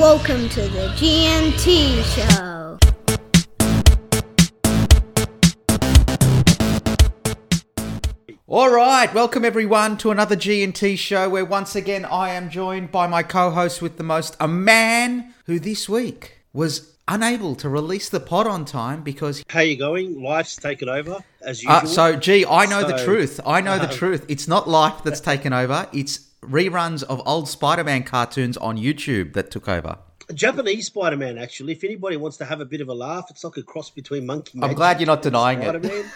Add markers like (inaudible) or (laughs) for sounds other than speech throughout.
Welcome to the G&T Show. All right, welcome everyone to another G&T show where once again I am joined by my co-host with the most, a man who this week was unable to release the pod on time because How you going? Life's taken over as usual. uh, so gee, I know the truth. I know the um, truth. It's not life that's taken over. It's reruns of old Spider-Man cartoons on YouTube that took over. Japanese Spider-Man. Actually, if anybody wants to have a bit of a laugh, it's like a cross between Monkey. I'm Magic glad you're not denying it.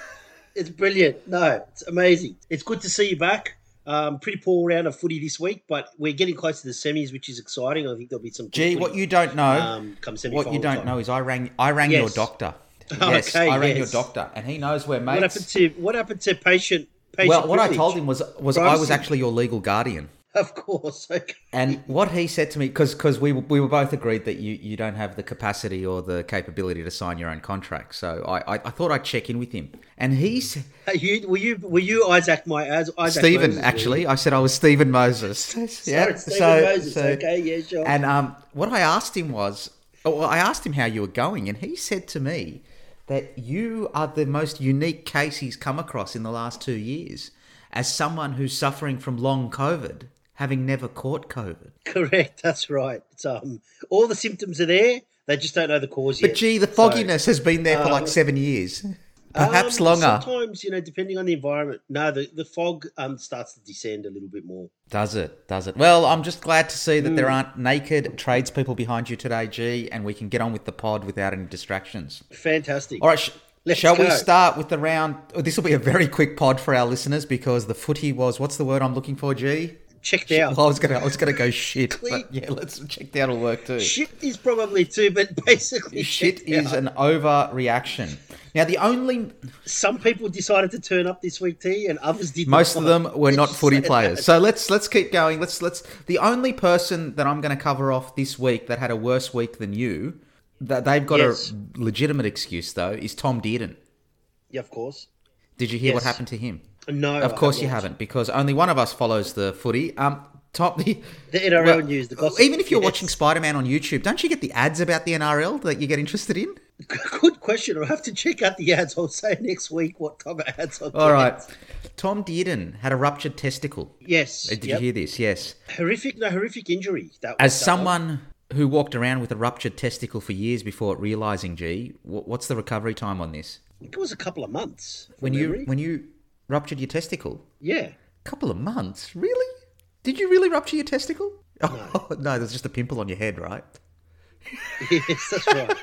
It's brilliant. No, it's amazing. It's good to see you back. Um, pretty poor round of footy this week, but we're getting close to the semis, which is exciting. I think there'll be some. Gee, what you don't know, um, come what you don't time. know is I rang I rang your doctor. (laughs) Yes, Okay, I rang your doctor and he knows we're mates. What happened to what happened to patient? patient well, what I told him was was I was actually your legal guardian. (laughs) Of course. Okay. And what he said to me, because because we, we were both agreed that you, you don't have the capacity or the capability to sign your own contract. So I, I, I thought I'd check in with him. And he's you, were you were you Isaac? My as Isaac Stephen, Moses, actually. I said I was Stephen Moses. (laughs) Sorry, yeah. Stephen Moses. okay, yeah, sure. And um, what I asked him was, oh, well, I asked him how you were going, and he said to me that you are the most unique case he's come across in the last two years as someone who's suffering from long COVID, having never caught COVID. Correct, that's right. It's, um, all the symptoms are there. They just don't know the cause yet. But gee, the So, fogginess has been there for like um, seven years, perhaps um, longer. Sometimes, you know, depending on the environment. No, the, the fog um, starts to descend a little bit more. Does it? Does it? Well, I'm just glad to see that Hmm. there aren't naked tradespeople behind you today, G, and we can get on with the pod without any distractions. Fantastic. All right, sh- Let's shall we start with the round? oh, This will be a very quick pod for our listeners because the footy was what's the word I'm looking for, G? Checked out. (laughs) I was gonna, I was gonna go shit, but yeah, let's check out will work too. Shit is probably too, but basically, Shit is out. an overreaction. Now, the only Some people decided to turn up this week, T, and others did. most of them were not footy that. players. So let's let's keep going. Let's let's. The only person that I'm going to cover off this week that had a worse week than you, that they've got Yes. a legitimate excuse though, is Tom Dearden. Yeah, of course. Did you hear what happened to him? No, Of course you haven't, because only one of us follows the footy. Um, Tom, the, The NRL well, news, the gossip. even if you're yes. watching Spider Man on YouTube, don't you get the ads about the NRL that you get interested in? (laughs) Good question. I'll have to check out the ads. I'll say next week what type of ads I'll All get. Tom Dearden had a ruptured testicle. Yes. Did yep. you hear this? Yes. Horrific, no, horrific injury. That, As that someone who walked around with a ruptured testicle for years before realizing, gee, what's the recovery time on this? it was a couple of months. When you when you ruptured your testicle, yeah. couple of months, really? Did you really rupture your testicle? (laughs) Oh no, there's just a pimple on your head, right? (laughs) Yes, that's right.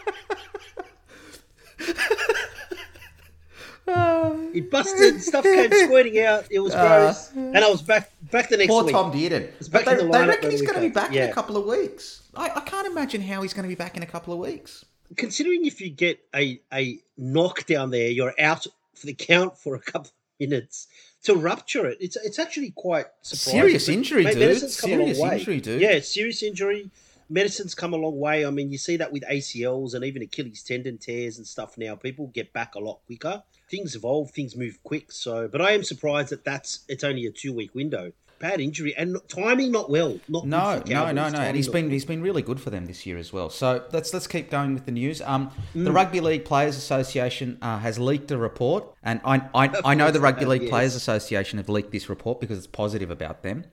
(laughs) it busted, stuff came squirting out. It was uh, gross, and I was back back the next Poor week. Tom Dearden. It's But back they, in the they lineup reckon when he's we going to be go. back in a couple of weeks. I, I can't imagine how he's going to be back in a couple of weeks. Considering if you get a a knock down there, you're out for the count for a couple minutes. To rupture it, it's it's actually quite surprising. Serious injury, mate, dude. medicine's come a long Serious injury, dude. Yeah, serious injury. Medicine's come a long way. I mean, you see that with ACLs and even Achilles tendon tears and stuff now. People get back a lot quicker. Things evolve, things move quick. So, but I am surprised that that's it's only a two week window. Bad injury and timing not well. Not No, no, no, no, and he's been good. he's been really good for them this year as well. So let's let's keep going with the news. Um, Mm. the Rugby League Players Association uh, has leaked a report, and I I, I know the Rugby League yes. Players Association have leaked this report because it's positive about them.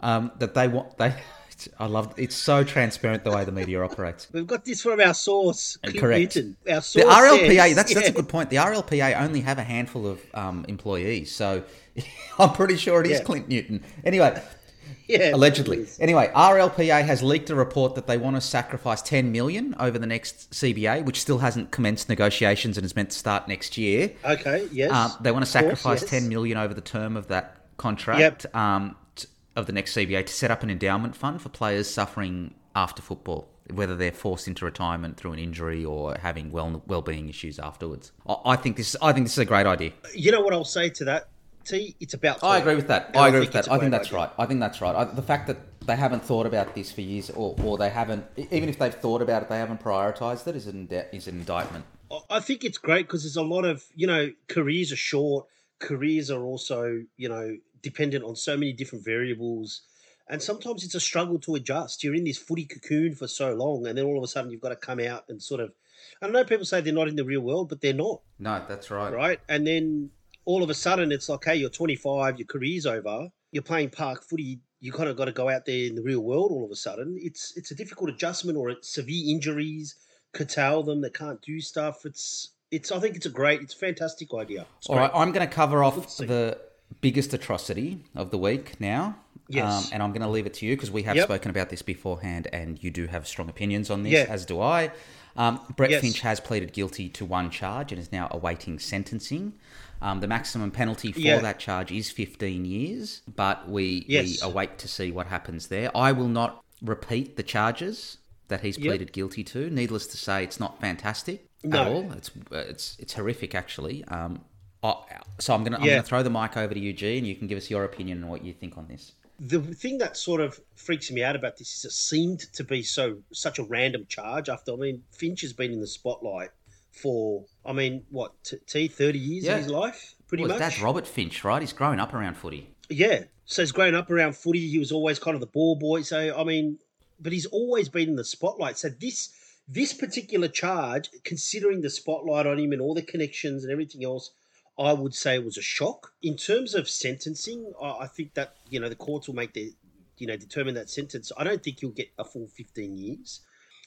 Um, that they want they. I love it's so transparent the way the media operates. (laughs) We've got this from our source, Clint Correct. Newton. Our source The RLPA, says- that's that's yeah. a good point. The RLPA only have a handful of um, employees, so (laughs) I'm pretty sure it is Yeah. Clint Newton. Anyway, (laughs) Yeah, allegedly. Anyway, RLPA has leaked a report that they want to sacrifice 10 million over the next CBA, which still hasn't commenced negotiations and is meant to start next year. Okay, yes. Um, they want to of course, sacrifice yes. 10 million over the term of that contract um, t- of the next CBA to set up an endowment fund for players suffering after football, whether they're forced into retirement through an injury or having well well-being issues afterwards. I, I think this I think this is a great idea. You know what I'll say to that, T? It's about. I agree with that. And I agree think with that. I think that's idea. right. I think that's right. I, the fact that they haven't thought about this for years, or, or they haven't, even if they've thought about it, they haven't prioritised it, is an, is an indictment. I think it's great because there's a lot of you know careers are short. Careers are also you know dependent on so many different variables. And sometimes it's a struggle to adjust. You're in this footy cocoon for so long, and then all of a sudden you've got to come out and sort of. I know people say they're not in the real world, but they're not. No, that's right. Right, and then all of a sudden it's like, hey, you're 25, your career's over, you're playing park footy. You kind of got to go out there in the real world. All of a sudden, it's it's a difficult adjustment, or it's severe injuries curtail them. They can't do stuff. It's it's. I think it's a great. It's a fantastic idea. It's All right, I'm going to cover off the biggest atrocity of the week now. Yes. Um, and I'm going to leave it to you because we have Yep. spoken about this beforehand, and you do have strong opinions on this, Yeah. as do I. Um, Brett Yes. Finch has pleaded guilty to one charge and is now awaiting sentencing. Um, the maximum penalty for Yeah. that charge is 15 years, but we, Yes. we await to see what happens there. I will not repeat the charges that he's Yep. pleaded guilty to. Needless to say, it's not fantastic No. at all. It's it's it's horrific, actually. Um, So I'm gonna I'm gonna throw the mic over to you, G, and you can give us your opinion on what you think on this. the thing that sort of freaks me out about this is it seemed to be so such a random charge. After I mean, Finch has been in the spotlight for I mean, what t, t thirty years Yeah. of his life, pretty Well, much. dad's Robert Finch, right? He's grown up around footy. Yeah. So he's grown up around footy. He was always kind of the ball boy. So I mean, but he's always been in the spotlight. So this this particular charge, considering the spotlight on him and all the connections and everything else, I would say it was a shock. In terms of sentencing, I, I think that you know the courts will make their you know determine that sentence. I don't think he'll get a full fifteen years.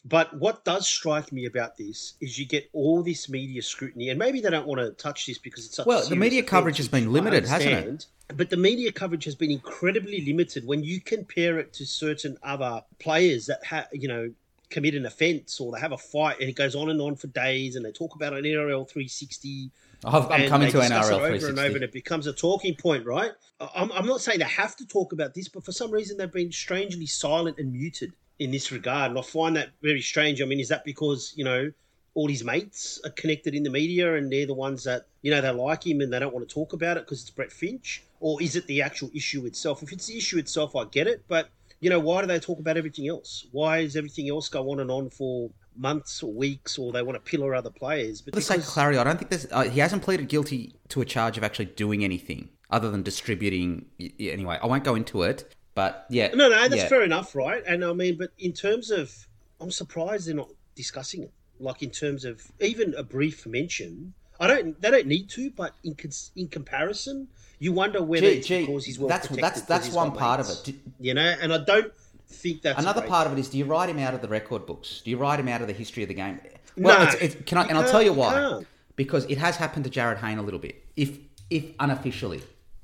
But what does strike me about this is you get all this media scrutiny, and maybe they don't want to touch this because it's such. a Well, the media coverage has been limited, hasn't it? But the media coverage has been incredibly limited when you compare it to certain other players that have, you know, commit an offence or they have a fight and it goes on and on for days and they talk about an NRL 360. I've- I'm coming to NRL over 360. and over and it becomes a talking point, right? I'm, I'm not saying they have to talk about this, but for some reason they've been strangely silent and muted in this regard. And I find that very strange. I mean, is that because, you know, all his mates are connected in the media and they're the ones that, you know, they like him and they don't want to talk about it because it's Brett Finch? Or is it the actual issue itself? If it's the issue itself, I get it. But, you know, why do they talk about everything else? Why does everything else go on and on for months or weeks or they want to pillar other players? But For the sake of clarity, I don't think there's. Uh, he hasn't pleaded guilty to a charge of actually doing anything other than distributing. Anyway, I won't go into it, but yeah. No, no, that's yeah. fair enough, right? And I mean, but in terms of, I'm surprised they're not discussing it. Like in terms of even a brief mention, I don't. They don't need to, but in in comparison, you wonder whether Gee, it's gee, because he's well that's protected. that's that's one part of it. Do- You know, and I don't think that's Another part of it is: do you write him out of the record books? Do you write him out of the history of the game? No, Well, it's, it's, can I? And I'll tell you why. Because it has happened to Jarryd Hayne a little bit, if if unofficially.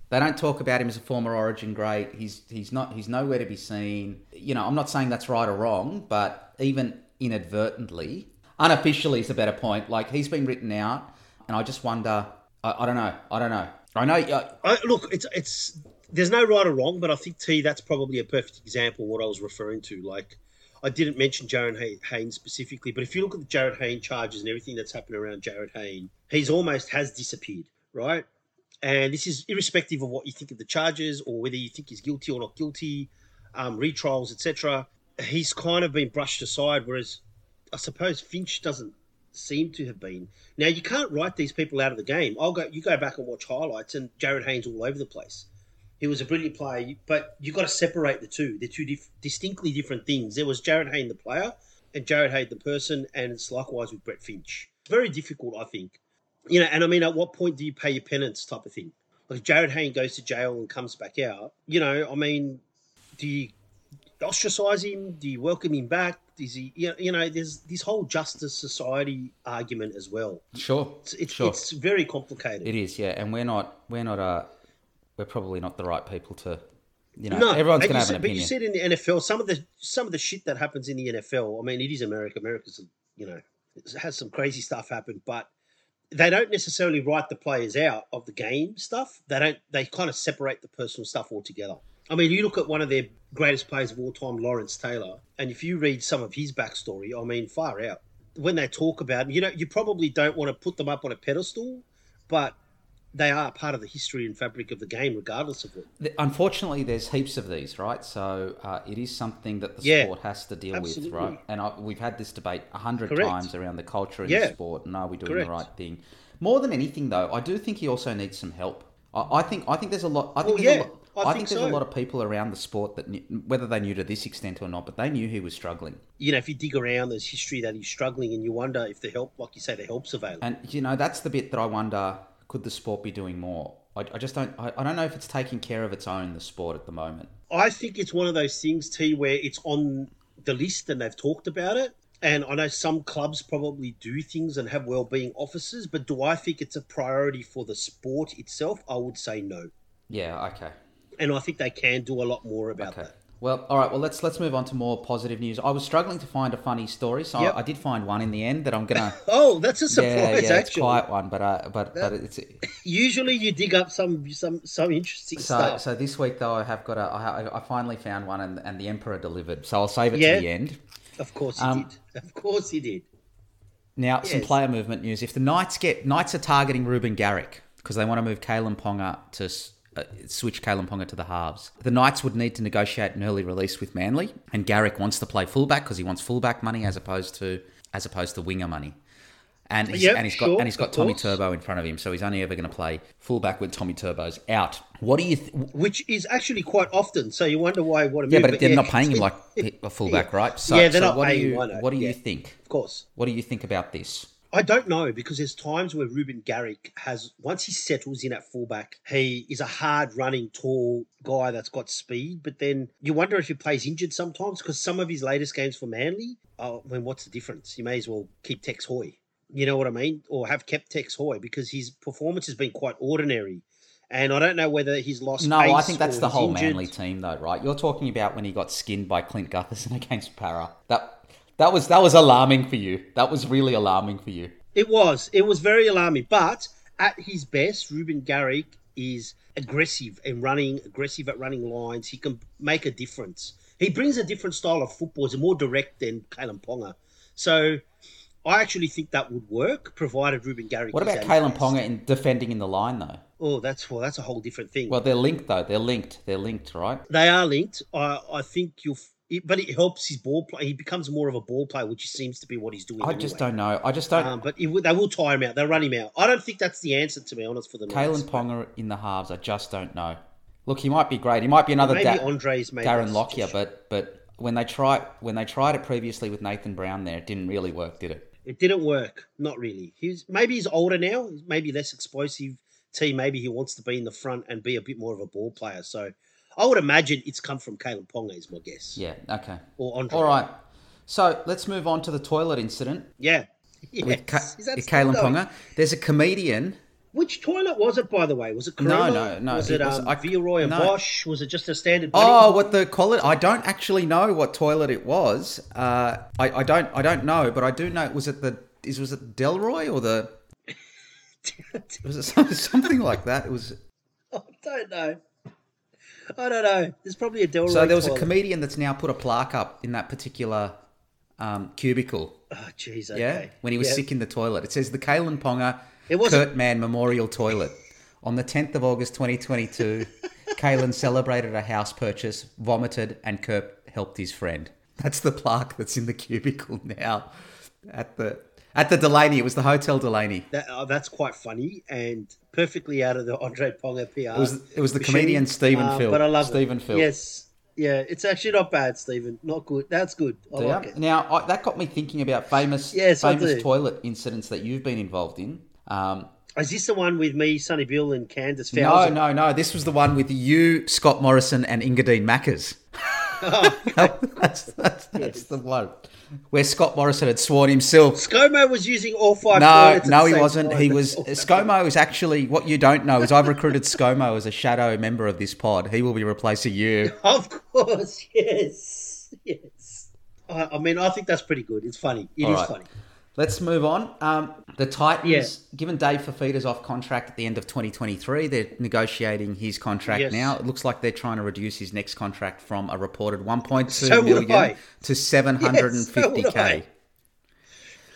They don't talk about him as a former Origin great. He's he's not he's nowhere to be seen. You know, I'm not saying that's right or wrong, but even inadvertently, unofficially is a better point. Like he's been written out, and I just wonder. I, I don't know. I don't know. I know. Uh, I, look, it's it's there's no right or wrong, but I think T that's probably a perfect example of what I was referring to. Like, I didn't mention Jarryd Hay- Hayne specifically, but if you look at the Jarryd Hayne charges and everything that's happened around Jarryd Hayne, he's almost has disappeared, right? And this is irrespective of what you think of the charges or whether you think he's guilty or not guilty, um, retrials, etc. He's kind of been brushed aside, whereas I suppose Finch doesn't seem to have been. Now you can't write these people out of the game. I'll go. You go back and watch highlights, and Jarryd Haynes all over the place. He was a brilliant player, but you've got to separate the two. They're two dif- distinctly different things. There was Jarryd Hayne the player, and Jarryd Hayne the person, and it's likewise with Brett Finch. Very difficult, I think. You know, and I mean, at what point do you pay your penance, type of thing? Like if Jarryd Hayne goes to jail and comes back out, you know, I mean, do you ostracize him? Do you welcome him back? Is he, you know, you know, there's this whole justice society argument as well. sure. It's it's, sure. it's very complicated. It is, yeah, and we're not, we're not, uh, we're probably not the right people to, you know, no, everyone's going to have an But you opinion. see it in the NFL. Some of the some of the shit that happens in the NFL. I mean, it is America. America's you know it has some crazy stuff happen, but they don't necessarily write the players out of the game stuff. They don't. They kind of separate the personal stuff altogether. I mean, you look at one of their greatest players of all time, Lawrence Taylor, and if you read some of his backstory, I mean, far out. When they talk about, you know, you probably don't want to put them up on a pedestal, but they are part of the history and fabric of the game, regardless of it. Unfortunately, there's heaps of these, right? So uh, it is something that the Yeah, sport has to deal absolutely. with, right? And I, we've had this debate a hundred times around the culture in Yeah. the sport, and are we doing Correct. the right thing? More than anything, though, I do think he also needs some help. I, I think I think there's a lot. I think Well, yeah, a lot, I, I think, think, so. there's a lot of people around the sport that, knew, whether they knew to this extent or not, but they knew he was struggling. You know, if you dig around, there's history that he's struggling, and you wonder if the help, like you say, the help's available. And you know, that's the bit that I wonder: could the sport be doing more? I, I just don't. I, I don't know if it's taking care of its own, the sport at the moment. I think it's one of those things, T, where it's on the list and they've talked about it. And I know some clubs probably do things and have well-being officers, but do I think it's a priority for the sport itself? I would say no. Yeah. Okay. And I think they can do a lot more about Okay. that. Well, all right. Well, let's let's move on to more positive news. I was struggling to find a funny story, so Yep. I, I did find one in the end that I'm gonna. (laughs) Oh, that's a yeah, surprise! yeah, it's actually, quite one, but uh, but but it's (laughs) usually you dig up some some some interesting so stuff. so this week though I have got a I, finally found one and and the emperor delivered. So I'll save it Yeah. to the end. Of course he Um, did. (laughs) Of course he did. Now, some player movement news. If the Knights get Knights are targeting Reuben Garrick because they want to move Kalyn Ponga to uh, switch Kalyn Ponga to the halves. The Knights would need to negotiate an early release with Manly, and Garrick wants to play fullback because he wants fullback money as opposed to as opposed to winger money. And he's, Yep, and he's got sure, and he's got Tommy course. Turbo in front of him, so he's only ever going to play fullback when Tommy Turbo's out. What do you? Th- Which is actually quite often. So you wonder why what a yeah, move, but they're not paying him (laughs) like a fullback, right? So, Yeah, they're so not what paying do you what do you yeah. think? Of course. What do you think about this? I don't know because there's times where Reuben Garrick has once he settles in at fullback, he is a hard running, tall guy that's got speed. But then you wonder if he plays injured sometimes because some of his latest games for Manly, oh, I mean, what's the difference? You may as well keep Tex Hoy. You know what I mean? Or have kept Tex Hoy because his performance has been quite ordinary. And I don't know whether he's lost. No, I think that's the whole injured. Manly team, though, right? You're talking about when he got skinned by Clint Gutherson (laughs) against Para. That that was that was alarming for you. That was really alarming for you. It was. It was very alarming. But at his best, Reuben Garrick is aggressive and running, aggressive at running lines. He can make a difference. He brings a different style of football. It's more direct than Kalyn Ponga. So I actually think that would work, provided Reuben Garrick. What about Kalyn. Ponga in defending in the line, though? Oh, that's well, that's a whole different thing. Well, they're linked, though. They're linked. They're linked, right? they are linked. I, I think you'll. It, but it helps his ball play. He becomes more of a ball player, which seems to be what he's doing. I just don't know. I just don't. Um, but it, they will tire him out. They'll run him out. I don't think that's the answer, to be honest, for the. Kalyn Ponga in the halves, I just don't know. Look, he might be great. He might be another Maybe Da- Andre's made Darren Lockyer, but but when they tried when they tried it previously with Nathan Brown, there, it didn't really work, did it? It didn't work. Not really. He's maybe he's older now. Maybe less explosive. Team. Maybe he wants to be in the front and be a bit more of a ball player. So I would imagine it's come from Kalyn Ponga, is my guess. Yeah. Okay. Or Andre. All right. So let's move on to the toilet incident Yeah. Yes. with Ka- Is that with going? Ponga. There's a comedian. Which toilet was it, by the way? Was it No, Corona? no, no, Was it it, was- um, I- Villeroy and no. Bosch? Was it just a standard? Oh, buddy? what the quality? I don't actually know what toilet it was. Uh, I, I don't. I don't know, but I do know. Was it the? Is was it Delroy or the? (laughs) Was it something like that? It was. I don't know. (laughs) I don't know. There's probably a Delroy. So there was a comedian that's now put a plaque up in that particular um, cubicle. Oh, jeez. Yeah, when he was Yeah. sick in the toilet. It says the Kalyn Ponga It wasn't- Kurt Mann Memorial Toilet. On the 10th of August 2022, Kalyn (laughs) celebrated a house purchase, vomited, and Kurt helped his friend. That's the plaque that's in the cubicle now at the at the Delaney. It was the Hotel Delaney. That, uh, that's quite funny and perfectly out of the Andre Ponga PR. It was it was the machine. comedian Stephen Uh, Phil. But I love Stephen it. Phil. Yes. Yeah, it's actually not bad, Stephen. Not good. That's good. I Yeah. like it. Now I, that got me thinking about famous Yes, famous toilet incidents that you've been involved in. Um, Is this the one with me, Sonny Bill, and Candace no, Fowler? no, no. This was the one with you, Scott Morrison, and Engadine Maccas. (laughs) that's that's, that's the one where Scott Morrison had sworn himself. ScoMo was using all five No, no, he wasn't. He was. (laughs) ScoMo is actually what you don't know is I've recruited ScoMo as a shadow member of this pod. He will be replacing you. (laughs) Of course, yes. Yes. I, I mean, I think that's pretty good. It's funny. It is All right. funny. Let's move on. Um, the Titans, Yeah. given Dave Fifita's off contract at the end of 2023, they're negotiating his contract Yes. now. It looks like they're trying to reduce his next contract from a reported 1.2 So million to 750k. (laughs)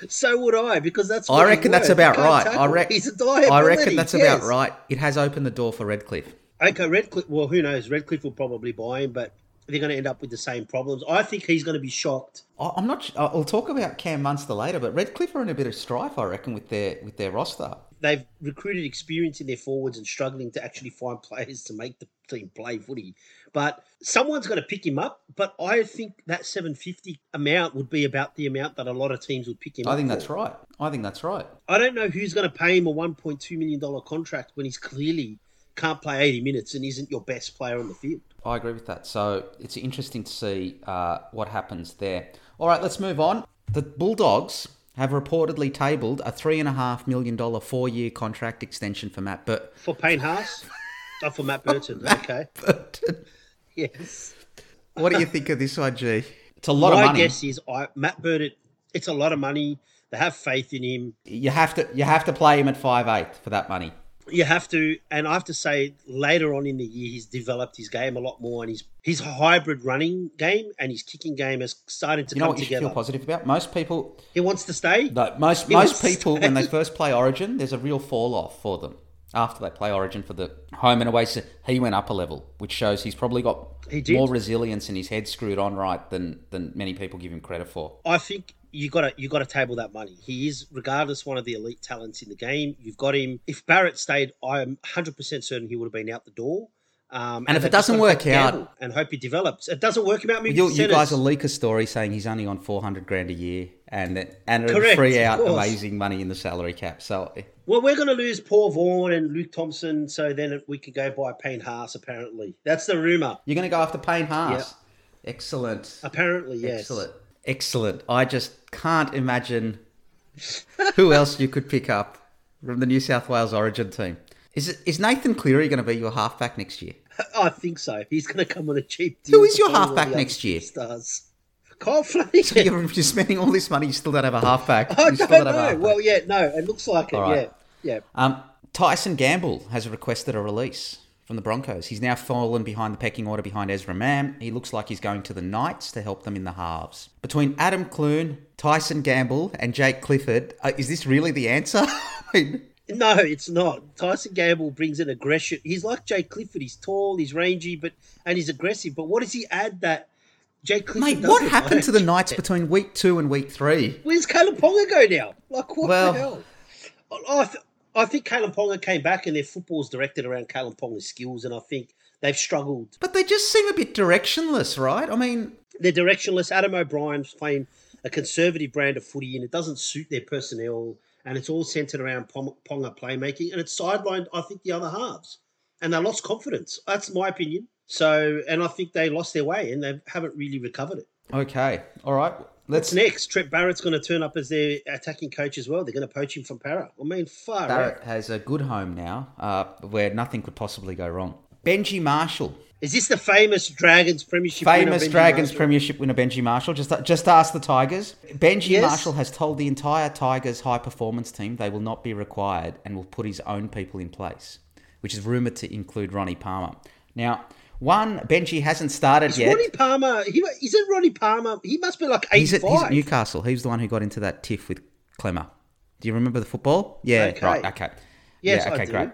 Yes, so would I. So would I, because that's. I reckon that's about right. I, tackle. reckon. He's a I reckon that's yes. about right. It has opened the door for Redcliffe. Okay, Redcliffe. Well, who knows? Redcliffe will probably buy him, but they're going to end up with the same problems. I think he's going to be shocked. I- I'm not. I'll talk about Cam Munster later, but Redcliffe are in a bit of strife, I reckon, with their with their roster. they've recruited experience in their forwards and struggling to actually find (laughs) players to make the team play footy. But someone's going to pick him up. But I think that 750 amount would be about the amount that a lot of teams would pick him I think for. that's right. I think that's right. I don't know who's going to pay him a 1.2 million dollar contract when he's clearly can't play 80 minutes and isn't your best player on the field. I agree with that. So it's interesting to see uh, what happens there. All right, let's move on. The Bulldogs have reportedly tabled a three and a half million dollar four year contract extension for Matt Burt. For Payne Haas? oh, for Matt Burton. (laughs) Okay. Burton. Yes. What do you think of this one, G? It's a lot My of money. My guess is I, Matt Burton, it's a lot of money. They have faith in him. You have to you have to play him at five eight for that money. You have to, and I have to say, later on in the year, he's developed his game a lot more, and his his hybrid running game and his kicking game is starting to You know come what you together. feel positive about? Most people He wants to stay. No, most He most people when they first play Origin, there's a real fall off for them after they play Origin for the home and away. So he went up a level, which shows he's probably got He more resilience and his head screwed on right than than many people give him credit for. I think you got to you got to table that money. He is, regardless, one of the elite talents in the game. You've got him. If Barrett stayed, I'm 100 percent certain he would have been out the door. Um, And if it doesn't work out- and hope he develops, it doesn't work out. You, you guys will leak a story saying he's only on 400 grand a year and that- and it'll Correct, free out amazing money in the salary cap. So Well, we're going to lose Paul Vaughan and Luke Thompson, so then we could go buy Payne Haas. Apparently, that's the rumor. you're going to go after Payne Haas. Excellent. Apparently, yes. Excellent. Excellent. I just can't imagine who else you could pick up from the New South Wales Origin team. Is it, is Nathan Cleary going to be your halfback next year? I think so. He's going to come on a cheap deal. Who is your halfback next year? Stars. Kyle Flanagan. So you're, you're spending all this money, you still don't have a halfback. I You still don't know. halfback. Well, yeah, no, it looks like it. Right. Yeah, yeah. Um, Tyson Gamble has requested a release from the Broncos. He's now fallen behind the pecking order behind Ezra Mam. He looks like he's going to the Knights to help them in the halves. Between Adam Clune, Tyson Gamble, and Jake Clifford, uh, is this really the answer? (laughs) I mean, No, it's not. Tyson Gamble brings an aggression. He's like Jake Clifford. He's tall, he's rangy, but and he's aggressive. But what does he add that Jake Clifford mate, what happened to the Knights between week two and week three? Where's Caleb Ponga go now? Like what Well- the hell? I, I, I think Caleb Ponga came back and their football's directed around Caleb Ponga's skills, and I think they've struggled. But they just seem a bit directionless, right? I mean, They're directionless. Adam O'Brien's playing a conservative brand of footy, and it doesn't suit their personnel. And it's all centered around Ponga playmaking, and it's sidelined. I think the other halves, and they lost confidence. That's my opinion. So, and I think they lost their way, and they haven't really recovered it. okay, all right. Let's What's next? Trent Barrett's going to turn up as their attacking coach as well. They're going to poach him from Para. I mean, far Barrett out. has a good home now, uh, where nothing could possibly go wrong. Benji Marshall, Is this the famous Dragons Premiership? winner, famous Benji Dragons Marshall? Premiership winner Benji Marshall. Just just ask the Tigers. Benji Yes. Marshall has told the entire Tigers high performance team they will not be required and will put his own people in place, which is rumored to include Ronnie Palmer. Now, one Benji hasn't started Is yet. Ronnie Palmer? He isn't Ronnie Palmer. He must be like He's at, he's at Newcastle. He's the one who got into that tiff with Clemmer. Do you remember the football? Yeah, Okay. right. Okay. Yes, yeah, okay, great.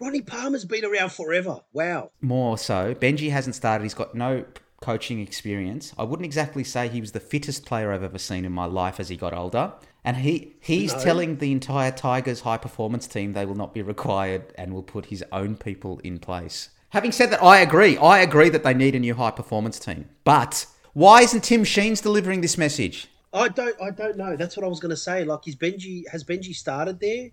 Ronnie Palmer's been around forever. Wow. More so, Benji hasn't started. He's got no coaching experience. I wouldn't exactly say he was the fittest player I've ever seen in my life as he got older. And he he's No. telling the entire Tigers high performance team they will not be required and will put his own people in place. Having said that, I agree. I agree that they need a new high performance team. But why isn't Tim Sheens delivering this message? I don't. I don't know. That's what I was going to say. Like, is Benji has Benji started there?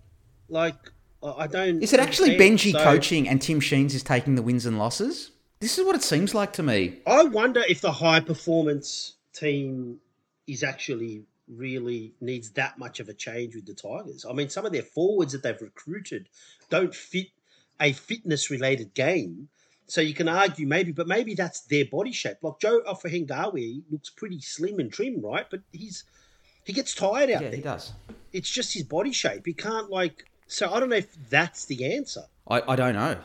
Like, I I don't. Is it actually. Benji So, coaching and Tim Sheens is taking the wins and losses? This is what it seems like to me. I wonder if the high performance team is actually really needs that much of a change with the Tigers. I mean, some of their forwards that they've recruited don't fit a fitness related game. So you can argue maybe, but maybe that's their body shape. Like Joe Ofahengaue looks pretty slim and trim, right? But he's he gets tired out Yeah, there. he does. It's just his body shape. He can't like. So I don't know if that's the answer. I, I don't know.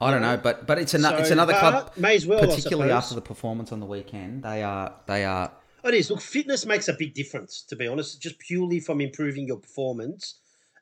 I don't know, but but it's another it's another club. may as well, particularly after the performance on the weekend, they are they are It is. Look, fitness makes a big difference, to be honest. Just purely from improving your performance,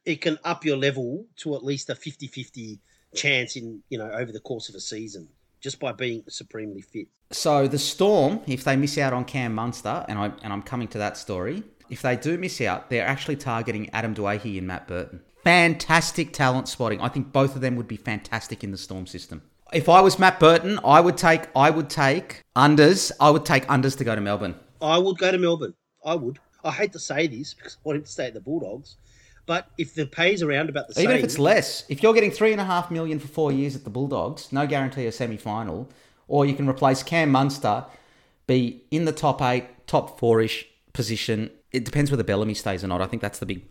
it can up your level to at least a 50 50 chance in, you know, over the course of a season just by being supremely fit. So the Storm, if they miss out on Cam Munster, and I and I'm coming to that story, if they do miss out, they're actually targeting Adam Doueihi and Matt Burton. fantastic talent spotting. I think both of them would be fantastic in the Storm system. If I was Matt Burton, I would take I would take unders. I would take unders to go to Melbourne. I would go to Melbourne. I would. I hate to say this because I want him to stay at the Bulldogs. But if the pay's around about the same. Even same, if it's less, if you're getting three and a half million for four years at the Bulldogs, no guarantee a semi final, or you can replace Cam Munster, be in the top eight, top four ish position. It depends whether Bellamy stays or not. I think that's the big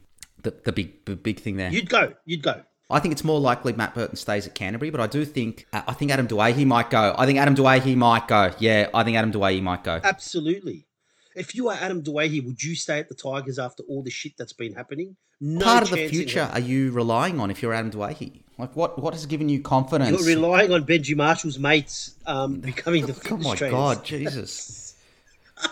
the, the big the big thing there. you'd go. You'd go. I think it's more likely Matt Burton stays at Canterbury, but I do think uh, I think Adam Doueihi might go. I think Adam Doueihi might go. Yeah, I think Adam Doueihi might go. Absolutely. If you are Adam Doueihi, would you stay at the Tigers after all the shit that's been happening? No Part of the future are you relying on if you're Adam Doueihi? Like what what has given you confidence? You're relying on Benji Marshall's mates um, (laughs) becoming the Oh my trainers. god, Jesus.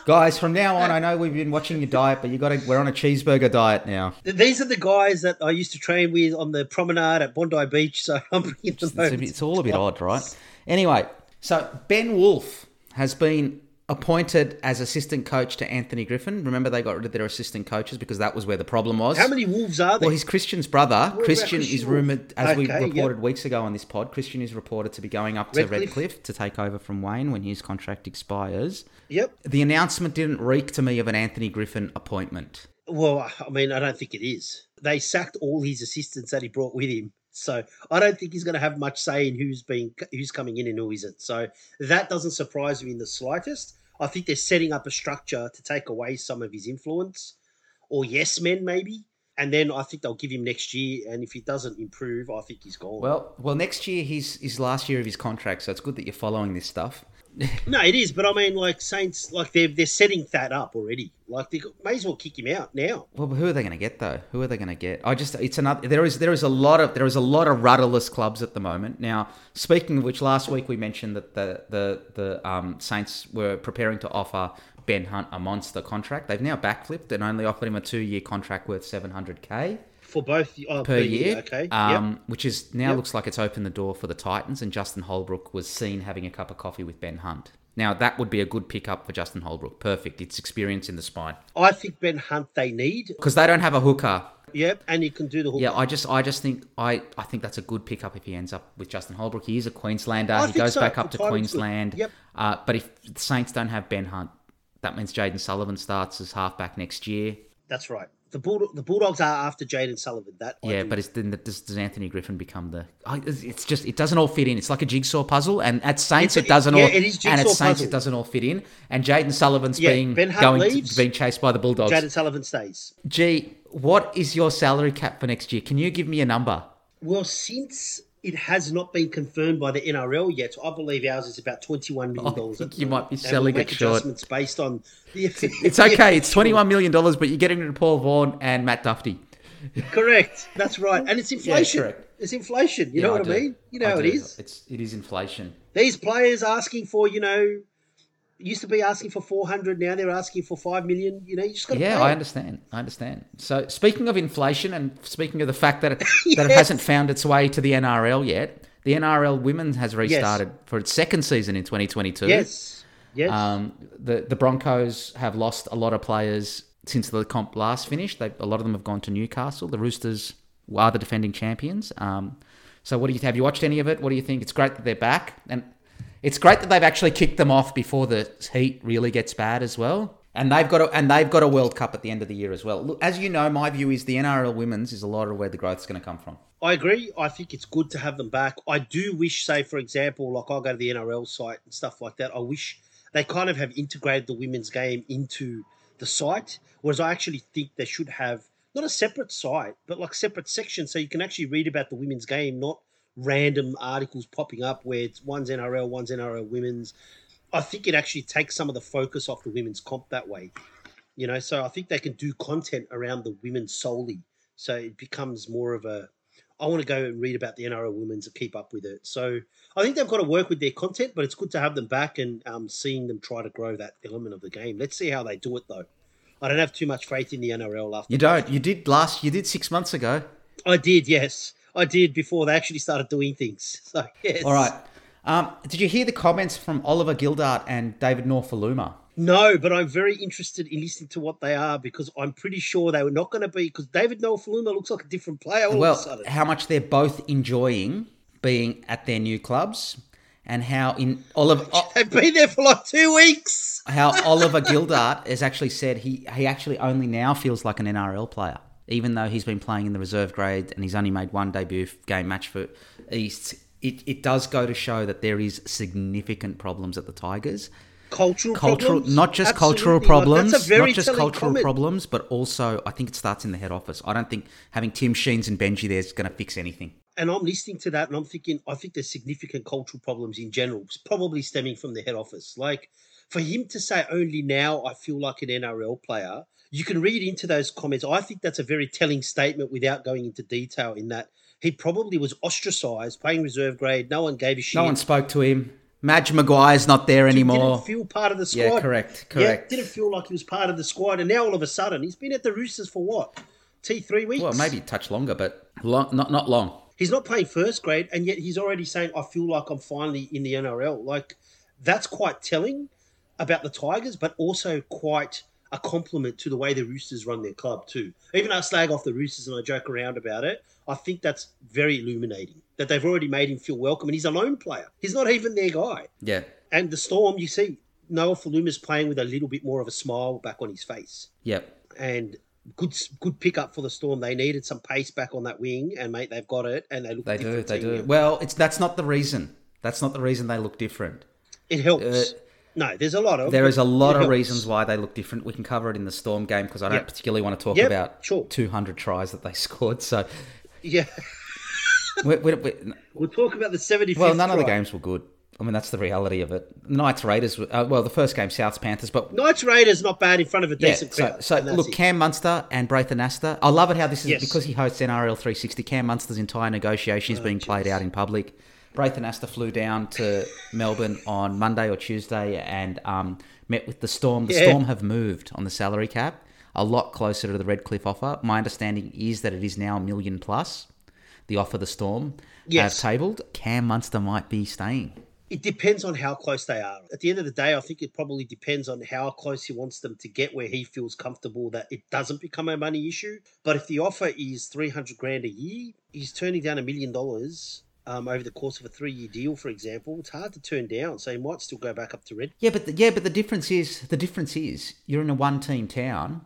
Guys, from now on, I know we've been watching your diet, but you got to. We're on a cheeseburger diet now. These are the guys that I used to train with on the promenade at Bondi Beach. So (laughs) I'm bringing them It's, over a bit- to it's all a bit odd, right? Anyway, so Ben Woolf has been appointed as assistant coach to Anthony Griffin. Remember, they got rid of their assistant coaches because that was where the problem was. How many wolves are there? Well, he's Kristian's brother. Christian is Kristian Woolf? rumoured, as we reported yep. weeks ago on this pod, Kristian is reported to be going up to Redcliffe? Redcliffe to take over from Wayne when his contract expires. Yep. The announcement didn't reek to me of an Anthony Griffin appointment. Well, I mean, I don't think it is. They sacked all his assistants that he brought with him. So I don't think he's going to have much say in who's being who's coming in and who isn't. So that doesn't surprise me in the slightest. I think they're setting up a structure to take away some of his influence, or yes men maybe, and then I think they'll give him next year. And if he doesn't improve, I think he's gone. Well, well, next year he's his last year of his contract, so it's good that you're following this stuff. No, it is. But I mean, like Saints, like they're they're setting that up already. Like they may as well kick him out now. Well, who are they going to get though? Who are they going to get? I just it's another. There is there is a lot of there is a lot of rudderless clubs at the moment. Now, speaking of which, last week we mentioned that the the the um, Saints were preparing to offer Ben Hunt a monster contract. They've now backflipped and only offered him a two year contract worth seven hundred k For both uh, per year. okay. yep. Um, which is now Yep. looks like it's opened the door for the Titans, and Justin Holbrook was seen having a cup of coffee with Ben Hunt. Now that would be a good pickup for Justin Holbrook. Perfect. It's experience in the spine I think Ben Hunt they need. because they don't have a hooker. Yep, and you can do the hooker. Yeah, I just, I just think, I, I think that's a good pickup if he ends up with Justin Holbrook. He is a Queenslander. I he goes so. back up to The good. Queensland. Yep. Uh, but if the Saints don't have Ben Hunt, that means Jayden Sullivan starts as halfback next year. That's right. The Bull, the Bulldogs are after Jayden Sullivan. That Yeah, but it's, then does, does Anthony Griffin become the? It's it's just it doesn't all fit in. It's like a jigsaw puzzle, and at Saints It's it doesn't yeah, all. it is and at Saints puzzle. it doesn't all fit in. And Jayden Sullivan's Yeah, being going leaves. being chased by the Bulldogs. Jayden Sullivan stays. Gee, what is your salary cap for next year? Can you give me a number? Well, since it has not been confirmed by the NRL yet, I believe ours is about twenty-one million oh, dollars. I think you might be selling it short. Adjustments based on the. (laughs) It's okay. It's twenty-one million dollars, but you're getting rid of Paul Vaughan and Matt Duffy. Correct. That's right, and it's inflation. correct. it's inflation. You know what I, do. mean? You know how it is. It's it is inflation. These players asking for, you know, used to be asking for four hundred. Now they're asking for five million. You know, you just got to Yeah. I understand. I understand. So speaking of inflation, and speaking of the fact that it, (laughs) that it hasn't found its way to the NRL yet, the NRL Women's has restarted for its second season in 2022. Yes. Yes. Um, the the Broncos have lost a lot of players since the comp last finished. They, a lot of them have gone to Newcastle. The Roosters are the defending champions. Um, so what do you have? You watched any of it? What do you think? It's great that they're back, and it's great that they've actually kicked them off before the heat really gets bad as well. And they've got a, and they've got a World Cup at the end of the year as well. Look, as you know, my view is the NRL Women's is a lot of where the growth is going to come from. I agree. I think it's good to have them back. I do wish, say, for example, like I'll go to the NRL site and stuff like that. I wish they kind of have integrated the women's game into the site, whereas I actually think they should have not a separate site, but like separate sections so you can actually read about the women's game, not random articles popping up where it's one's NRL, one's NRL women's. I think it actually takes some of the focus off the women's comp that way. You know, so I think they can do content around the women solely. So it becomes more of a I want to go and read about the NRL women's and keep up with it. So I think they've got to work with their content, but it's good to have them back and um, seeing them try to grow that element of the game. Let's see how they do it, though. I don't have too much faith in the NRL after. You don't. You did last. You did six months ago. I did, yes, I did before they actually started doing things. (laughs) So yes. All right. Um, did you hear the comments from Oliver Gildart and David Nofoaluma? No, but I'm very interested in listening to what they are because I'm pretty sure they were not going to be because David Nofoaluma looks like a different player all well, of a sudden. how much they're both enjoying being at their new clubs, and how in Oliver (laughs) They've been there for like two weeks. how (laughs) Oliver Gildart has actually said he he actually only now feels like an NRL player, even though he's been playing in the reserve grade and he's only made one debut game match for East. It, it does go to show that there is significant problems at the Tigers. Cultural, Cultural, problems? not just Absolutely. cultural problems, that's a very not just cultural comment. problems, but also I think it starts in the head office. I don't think having Tim Sheens and Benji there is going to fix anything. And I'm listening to that and I'm thinking, I think there's significant cultural problems in general, probably stemming from the head office. Like for him to say only now I feel like an NRL player, you can read into those comments. I think that's a very telling statement without going into detail in that he probably was ostracized, playing reserve grade. No one gave a shit. No one spoke to him. Madge Maguire's not there anymore. Didn't feel part of the squad. Yeah, correct, correct. Yeah, didn't feel like he was part of the squad. And now all of a sudden, he's been at the Roosters for what? T three weeks. Well, maybe a touch longer, but long, not not long. He's not playing first grade, and yet he's already saying, "I feel like I'm finally in the NRL." Like that's quite telling about the Tigers, but also quite a compliment to the way the Roosters run their club too. Even I slag off the Roosters and I joke around about it, I think that's very illuminating that they've already made him feel welcome, and he's a lone player. He's not even their guy. Yeah, And the Storm, you see, Nofoaluma's playing with a little bit more of a smile back on his face, yep. and good good pickup for the Storm. They needed some pace back on that wing, and mate, they've got it, and they look. They do, they do. now. Well, it's that's not the reason. That's not the reason they look different. It helps. Uh, no, there's a lot of. There is a lot of helps. reasons why they look different. We can cover it in the Storm game because I don't Yep. particularly want to talk Yep, about sure. 200 tries that they (laughs) scored. So, Yeah, we we'll talk about the 75th. well, none of the games were good. I mean, that's the reality of it. Knights Raiders. Uh, well, the first game, Souths Panthers, but Knights Raiders not bad in front of a Yeah, decent so, crowd. so that's look, it. Cam Munster and Braith Anasta. I love it how this is Yes. because he hosts NRL 360. Cam Munster's entire negotiation is Oh, being played out in public. Braith Anasta flew down to Melbourne on Monday or Tuesday and um, met with the Storm. The Yeah. Storm have moved on the salary cap a lot closer to the Redcliffe offer. My understanding is that it is now a million plus. The offer the Storm Yes. have tabled. Cam Munster might be staying. It depends on how close they are. At the end of the day, I think it probably depends on how close he wants them to get where he feels comfortable that it doesn't become a money issue. But if the offer is 300 grand a year, he's turning down a million dollars um, over the course of a three year deal, for example. It's hard to turn down. So he might still go back up to red. Yeah, but the, yeah, but the difference is the difference is you're in a one-team town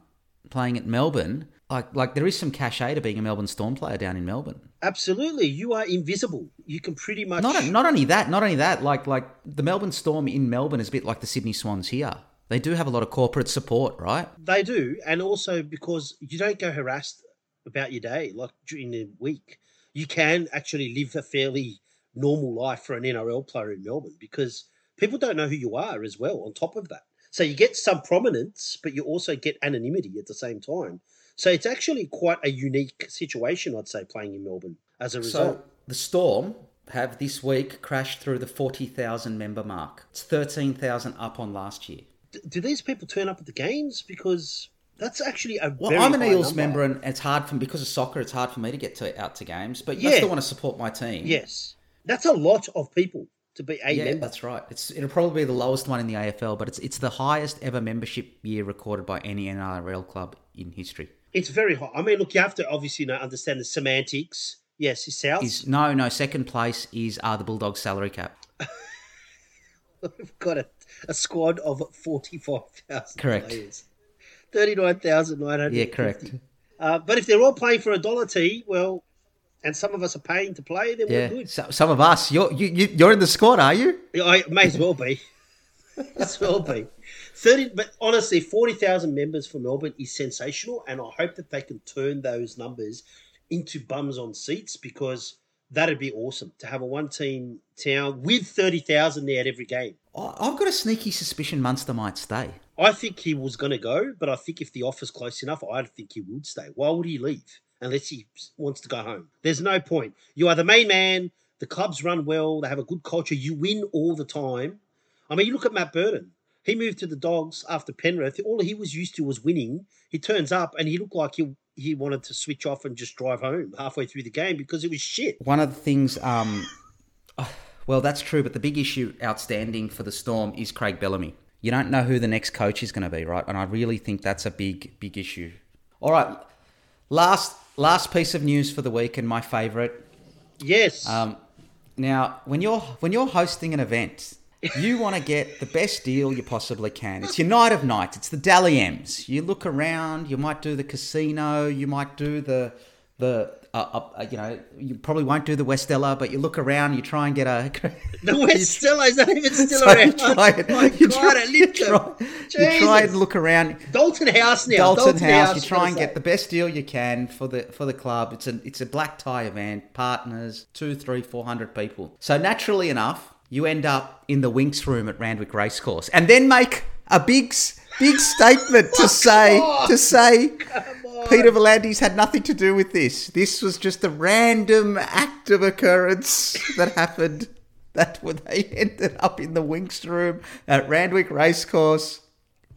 playing at Melbourne. Like like there is some cachet to being a Melbourne Storm player down in Melbourne. Absolutely. You are invisible. You can pretty much. Not not only that, not only that. Like like the Melbourne Storm in Melbourne is a bit like the Sydney Swans here. They do have a lot of corporate support, right? They do, and also because you don't go harassed about your day like during the week. You can actually live a fairly normal life for an NRL player in Melbourne because people don't know who you are as well. On top of that, so you get some prominence, but you also get anonymity at the same time. So it's actually quite a unique situation, I'd say, playing in Melbourne as a result. So the Storm have this week crashed through the forty thousand member mark. It's thirteen thousand up on last year. D- do these people turn up at the games? Because that's actually a Well, I'm an Eels member, and it's hard for because of soccer. It's hard for me to get to out to games, but I still want to support my team. Yes, that's a lot of people to be a Yeah, member. that's right. It's it'll probably be the lowest one in the AFL, but it's it's the highest ever membership year recorded by any NRL club in history. It's very high. I mean, look, you have to obviously you know, understand the semantics. Yes, it's South. Is no no second place is uh, the Bulldogs salary cap. (laughs) We've got a, a squad of 45,000 Correct. players. 39,900. Yeah, correct. Uh, but if they're all playing for a dollar T, well, and some of us are paying to play, then Yeah, we're good. so, some of us. You're you, you you're in the squad, are you? I may as well be. (laughs) as well be. 30, but honestly, 40,000 members for Melbourne is sensational, and I hope that they can turn those numbers into bums on seats because that'd be awesome to have a one team town with 30,000 there at every game. I've got a sneaky suspicion Munster might stay. I think he was going to go, but I think if the offer's close enough, I think he would stay. Why would he leave unless he wants to go home? There's no point. You are the main man. The clubs run well. They have a good culture. You win all the time. I mean, you look at Matt Burton. He moved to the Dogs after Penrith. All he was used to was winning. He turns up and he looked like he he wanted to switch off and just drive home halfway through the game because it was shit. One of the things, um, (sighs) well, that's true, but the big issue outstanding for the Storm is Craig Bellamy. You don't know who the next coach is going to be, right? And I really think that's a big, big issue. All right, last last piece of news for the week, and my favourite. Yes. Um, now, when you're when you're hosting an event, you (laughs) want to get the best deal you possibly can. It's your night of nights. It's the Dally M's. You look around. You might do the casino. You might do the the uh, uh, you know you probably won't do the Westella, but you look around. You try and get a (laughs) the West Ella is not even (laughs) still so around. You try, and, (laughs) oh you, try, you, try, you try and look around. Doltone House now. Doltone, Doltone House. House. You try and say. get the best deal you can for the for the club. It's a it's a black tie event. Partners, two, three, four hundred people. So naturally enough, you end up in the Winx room at Randwick Racecourse, and then make a big big statement to say to say Peter V'landys had nothing to do with this. This was just a random act of occurrence that happened. That (laughs) when they ended up in the Winx room at Randwick Racecourse.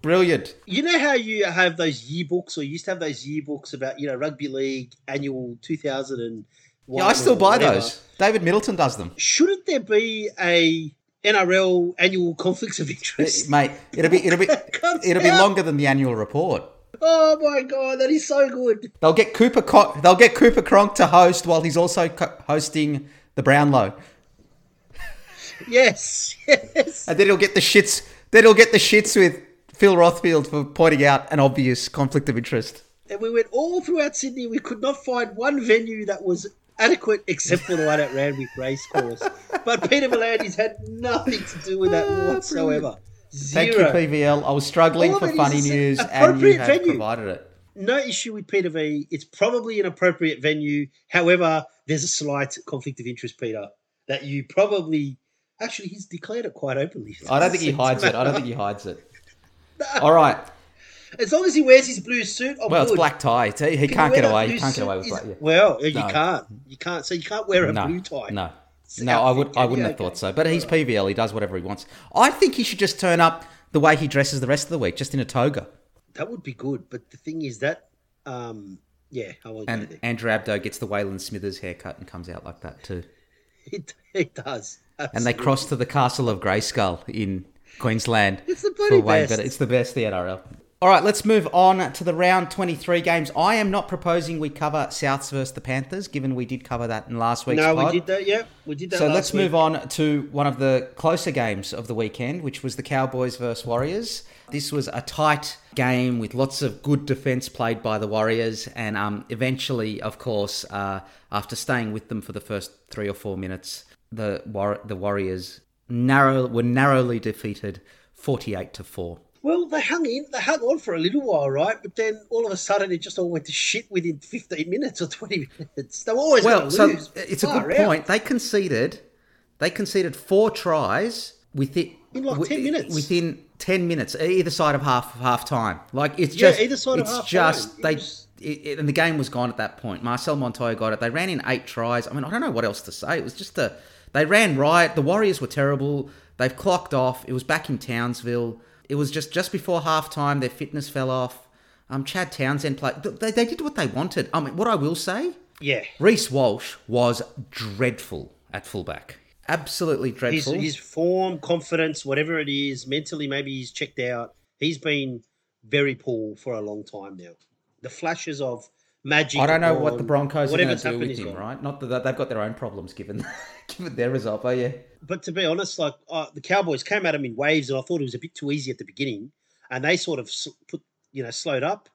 Brilliant. You know how you have those yearbooks, or you used to have those yearbooks about you know rugby league annual two thousand and. Yeah, I still buy whatever. those. David Middleton does them. Shouldn't there be a NRL annual (laughs) conflicts of eh, interest? Mate, it'll be it'll be (laughs) it'll be longer than the annual report. Oh my god, that is so good. They'll get Cooper. Co- they'll get Cooper Cronk to host while he's also co- hosting the Brownlow. (laughs) Yes, yes. And then he'll get the shits. Then he'll get the shits with Phil Rothfield for pointing out an obvious conflict of interest. And we went all throughout Sydney. We could not find one venue that was adequate except for the one at Randwick Racecourse. (laughs) but Peter V'landys had nothing to do with that oh, whatsoever. Zero. Thank you, PVL. I was struggling for funny news, and you have venue. provided it. No issue with Peter V. It's probably an appropriate venue. However, there's a slight conflict of interest, Peter, that you probably actually he's declared it quite openly. I don't think he (laughs) hides it. I don't think he hides it. (laughs) no. All right. As long as he wears his blue suit, I'm well, good. it's black tie. He, he can't get away. He can't get away with black. Yeah. Well, you no. can't. You can't. So you can't wear a no. blue tie. No. No, I would. I wouldn't have thought so. But he's PVL. He does whatever he wants. I think he should just turn up the way he dresses the rest of the week, just in a toga. That would be good. But the thing is that, um, yeah, I won't and go there. Andrew Abdo gets the Waylon Smithers haircut and comes out like that too. (laughs) It, it does. Absolutely. And they cross to the castle of Grayskull in Queensland. It's the bloody best. Better. It's the best the NRL. All right, let's move on to the round 23 games. I am not proposing we cover Souths versus the Panthers, given we did cover that in last week's no, pod. we did that, yeah. We did that So let's week. move on to one of the closer games of the weekend, which was the Cowboys versus Warriors. This was a tight game with lots of good defence played by the Warriors, and um, eventually, of course, uh, after staying with them for the first three or four minutes, the War- the Warriors narrow were narrowly defeated, forty-eight to four. Well, they hung in, they hung on for a little while, right? But then all of a sudden, it just all went to shit within 15 minutes or 20 minutes. They were always well. So lose. it's a good out. point. They conceded, they conceded four tries within in like 10 minutes. Within 10 minutes, either side of half half time. Like it's just yeah, either side it's of half just time. they. Was... It, it, and the game was gone at that point. Marcel Montoya got it. They ran in eight tries. I mean, I don't know what else to say. It was just a. They ran right. The Warriors were terrible. They've clocked off. It was back in Townsville it was just just before halftime. Their fitness fell off. Um, Chad Townsend played. They, they did what they wanted. I mean, what I will say, yeah, Reece Walsh was dreadful at fullback. Absolutely dreadful. His, his form, confidence, whatever it is, mentally maybe he's checked out. He's been very poor for a long time now. The flashes of magic. I don't know what the Broncos are going to do with him, right? Not that they've got their own problems given (laughs) given their result, but yeah. But to be honest, like uh, the Cowboys came at him in waves, and I thought it was a bit too easy at the beginning, and they sort of put you know slowed up.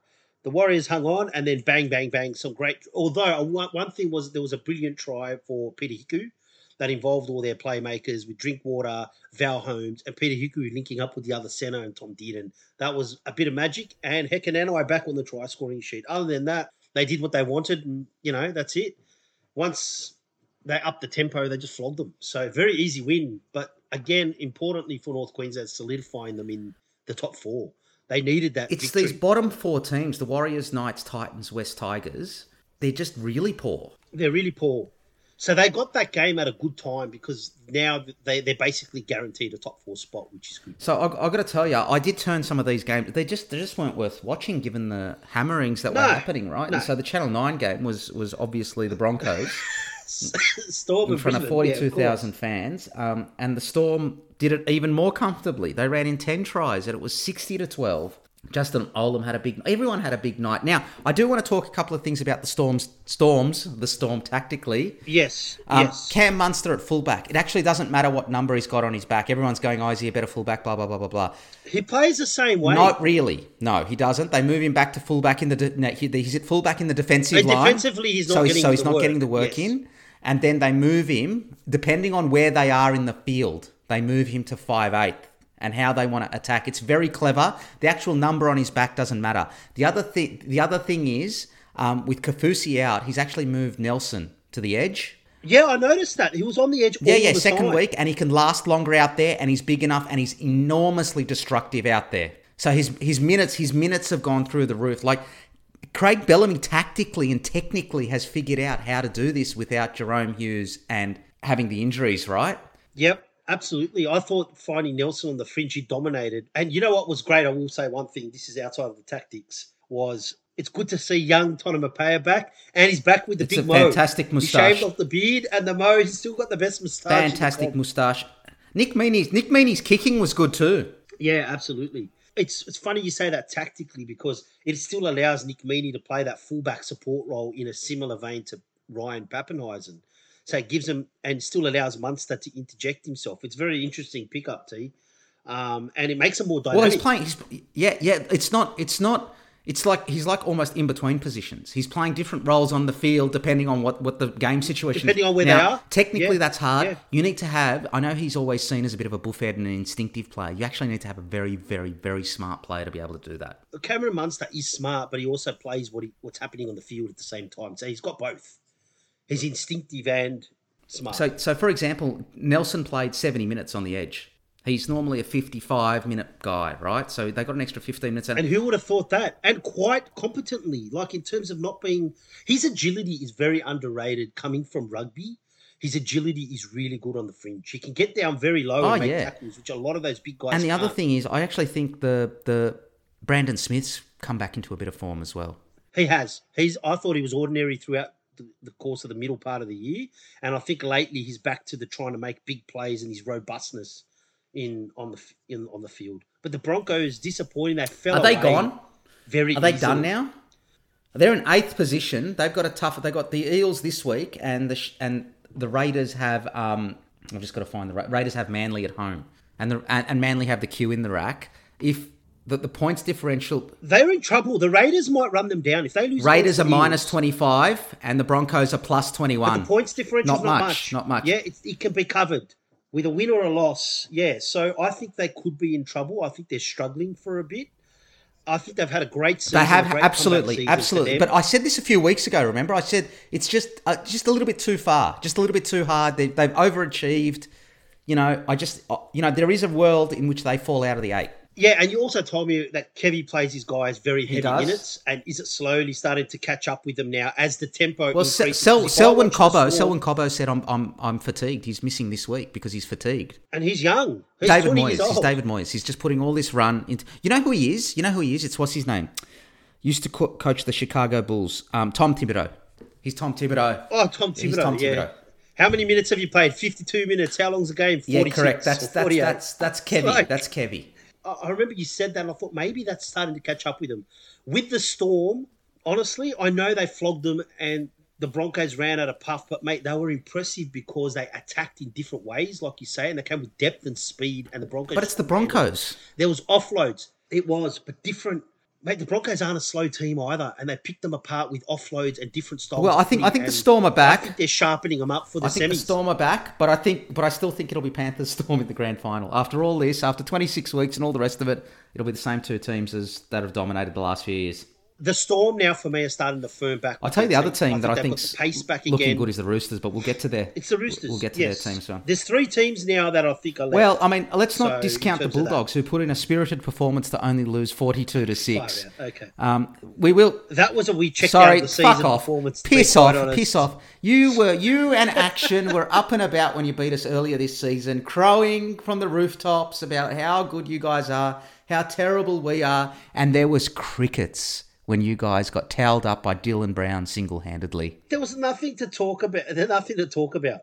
The Warriors hung on, and then bang, bang, bang. Some great. Although uh, one thing was there was a brilliant try for Peter Hiku that involved all their playmakers with Drinkwater, Val Holmes, and Peter Hiku linking up with the other centre and Tom Dearden. That was a bit of magic. And Heka Nanai back on the try scoring sheet. Other than that, they did what they wanted, and you know that's it. Once they upped the tempo, they just flogged them. So very easy win. But again, importantly for North Queensland, solidifying them in the top four. They needed that. It's victory. these bottom four teams: the Warriors, Knights, Titans, West Tigers. They're just really poor. They're really poor. So they got that game at a good time because now they, they're basically guaranteed a top four spot, which is good. So I, I got to tell you, I did turn some of these games. They just they just weren't worth watching given the hammerings that no, were happening, right? No. And so the Channel Nine game was was obviously the Broncos. (laughs) (laughs) Storm in front of Brisbane, yeah, 42,000 course. fans. Um, and the Storm did it even more comfortably. They ran in 10 tries and it was 60 to 12. Justin Olam had a big. Everyone had a big night. Now, I do want to talk a couple of things about the Storms. Storms, the Storm tactically. Yes, Um, yes. Cam Munster at fullback. It actually doesn't matter what number he's got on his back. Everyone's going, "Oh, is he a better fullback?" Blah blah blah blah blah. he plays the same way. Not really. No, he doesn't. They move him back to fullback in the. De- no, he, he's at fullback in the defensive And line. defensively, he's not so getting so he's not work. getting the work Yes. in. And then they move him depending on where they are in the field. They move him to five eight and how they want to attack. It's very clever. The actual number on his back doesn't matter. The other thing. The other thing is um, with Kaufusi out, he's actually moved Nelson to the edge. Yeah, I noticed that he was on the edge. Yeah, yeah, the second time. week, and he can last longer out there, and he's big enough, and he's enormously destructive out there. So his his minutes his minutes have gone through the roof. Like Craig Bellamy, tactically and technically, has figured out how to do this without Jahrome Hughes and having the injuries. Right? Yep, absolutely. I thought finding Nelson on the fringe, he dominated. And you know what was great? I will say one thing. This is outside of the tactics. Was it's good to see young Tonamapaya back, and he's back with the It's big a mo. fantastic He moustache. shaved off the beard and the mo. He's still got the best moustache. Fantastic moustache. Nick Meaney's Nick Meaney's kicking was good too. Yeah, absolutely. It's it's funny you say that tactically because it still allows Nick Meaney to play that fullback support role in a similar vein to Ryan Papenhuyzen. So it gives him and still allows Munster to interject himself. It's very interesting pickup, T. Um, and it makes him more dynamic. Well, he's playing. He's, yeah, yeah. It's not. It's not. It's like he's like almost in between positions. He's playing different roles on the field depending on what, what the game situation. Depending is. on where now, they are. Technically, Yeah, that's hard. yeah. You need to have. I know he's always seen as a bit of a buffhead and an instinctive player. You actually need to have a very, very, very smart player to be able to do that. Cameron Munster is smart, but he also plays what he, what's happening on the field at the same time. So he's got both. He's instinctive and smart. So, so for example, Nelson played seventy minutes on the edge. He's normally a fifty-five minute guy, right? So they got an extra fifteen minutes. And who would have thought that? And quite competently, like in terms of not being. His agility is very underrated coming from rugby. His agility is really good on the fringe. He can get down very low Oh, and make yeah. tackles, which a lot of those big guys. And the other can't. thing is, I actually think the the Brandon Smith's come back into a bit of form as well. he has. He's. I thought he was ordinary throughout the, the course of the middle part of the year, and I think lately he's back to the trying to make big plays and his robustness in on the in on the field. But the Broncos disappointing. They fell. Are they gone? Very. Are they easily. done now? They're in eighth position. They've got a tough. They got the Eels this week, and the and the Raiders have. Um, I've just got to find the Ra- Raiders have Manly at home, and the and, and Manly have the queue in the rack. If the, the points differential, They're in trouble. The Raiders might run them down if they lose. Raiders are minus twenty five, and the Broncos are plus twenty one. The points differential Not not, much, much. not much. Yeah, it, it can be covered with a win or a loss. Yeah, so I think they could be in trouble. I think they're struggling for a bit. I think they've had a great season. They have absolutely, comeback season for absolutely. But I said this a few weeks ago. Remember, I said it's just uh, just a little bit too far, just a little bit too hard. They, they've overachieved. You know, I just uh, you know there is a world in which they fall out of the eight. Yeah, and you also told me that Kevy plays his guys very heavy does. minutes, and is it slowly starting to catch up with them now as the tempo Well, increases? Sel- Selwyn Cobbo, Selwyn Cobbo said, "I'm I'm I'm fatigued. He's missing this week because he's fatigued." and he's young. He's David 20 Moyes, he's. David Moyes. He's just putting all this run into. You know who he is? You know who he is? It's what's his name? Used to co- coach the Chicago Bulls. Um, Tom Thibodeau. He's Tom Thibodeau. Oh, Tom Thibodeau. He's Tom yeah. Thibodeau. How many minutes have you played? Fifty-two minutes. How long's the game? 46 Yeah, correct. That's that's 48? that's that's Kevy. Like- That's Kevy. I remember you said that, and I thought maybe that's starting to catch up with them. With the Storm, honestly, I know they flogged them and the Broncos ran out of puff, but mate, they were impressive because they attacked in different ways, like you say, and they came with depth and speed. And the Broncos, But it's the Broncos. There was offloads. It was, but different. Mate, the Broncos aren't a slow team either, and they picked them apart with offloads and different styles. Well, I think I think the Storm are I back. think they're sharpening them up for the I think the. Storm are back, but I think, but I still think it'll be Panthers (laughs) Storm in the grand final. After all this, after 26 weeks and all the rest of it, it'll be the same two teams as that have dominated the last few years. The Storm now for me is starting to firm back. I'll tell you the other team that I got the pace back looking again. good is the Roosters, but we'll get to their. It's the Roosters. We'll get to yes. their team soon. There's three teams now that I think are left. Well, I mean, let's not in discount the terms of that- Bulldogs, who put in a spirited performance to only lose 42 to six. Okay. Um, we will. That was a we checked Sorry, out the season fuck off. performance. Piss off, honest. piss off. You were you and Action were up and about when you beat us earlier this season, crowing from the rooftops about how good you guys are, how terrible we are, and there was crickets when you guys got towelled up by Dylan Brown single handedly. There was nothing to talk about. There's nothing to talk about.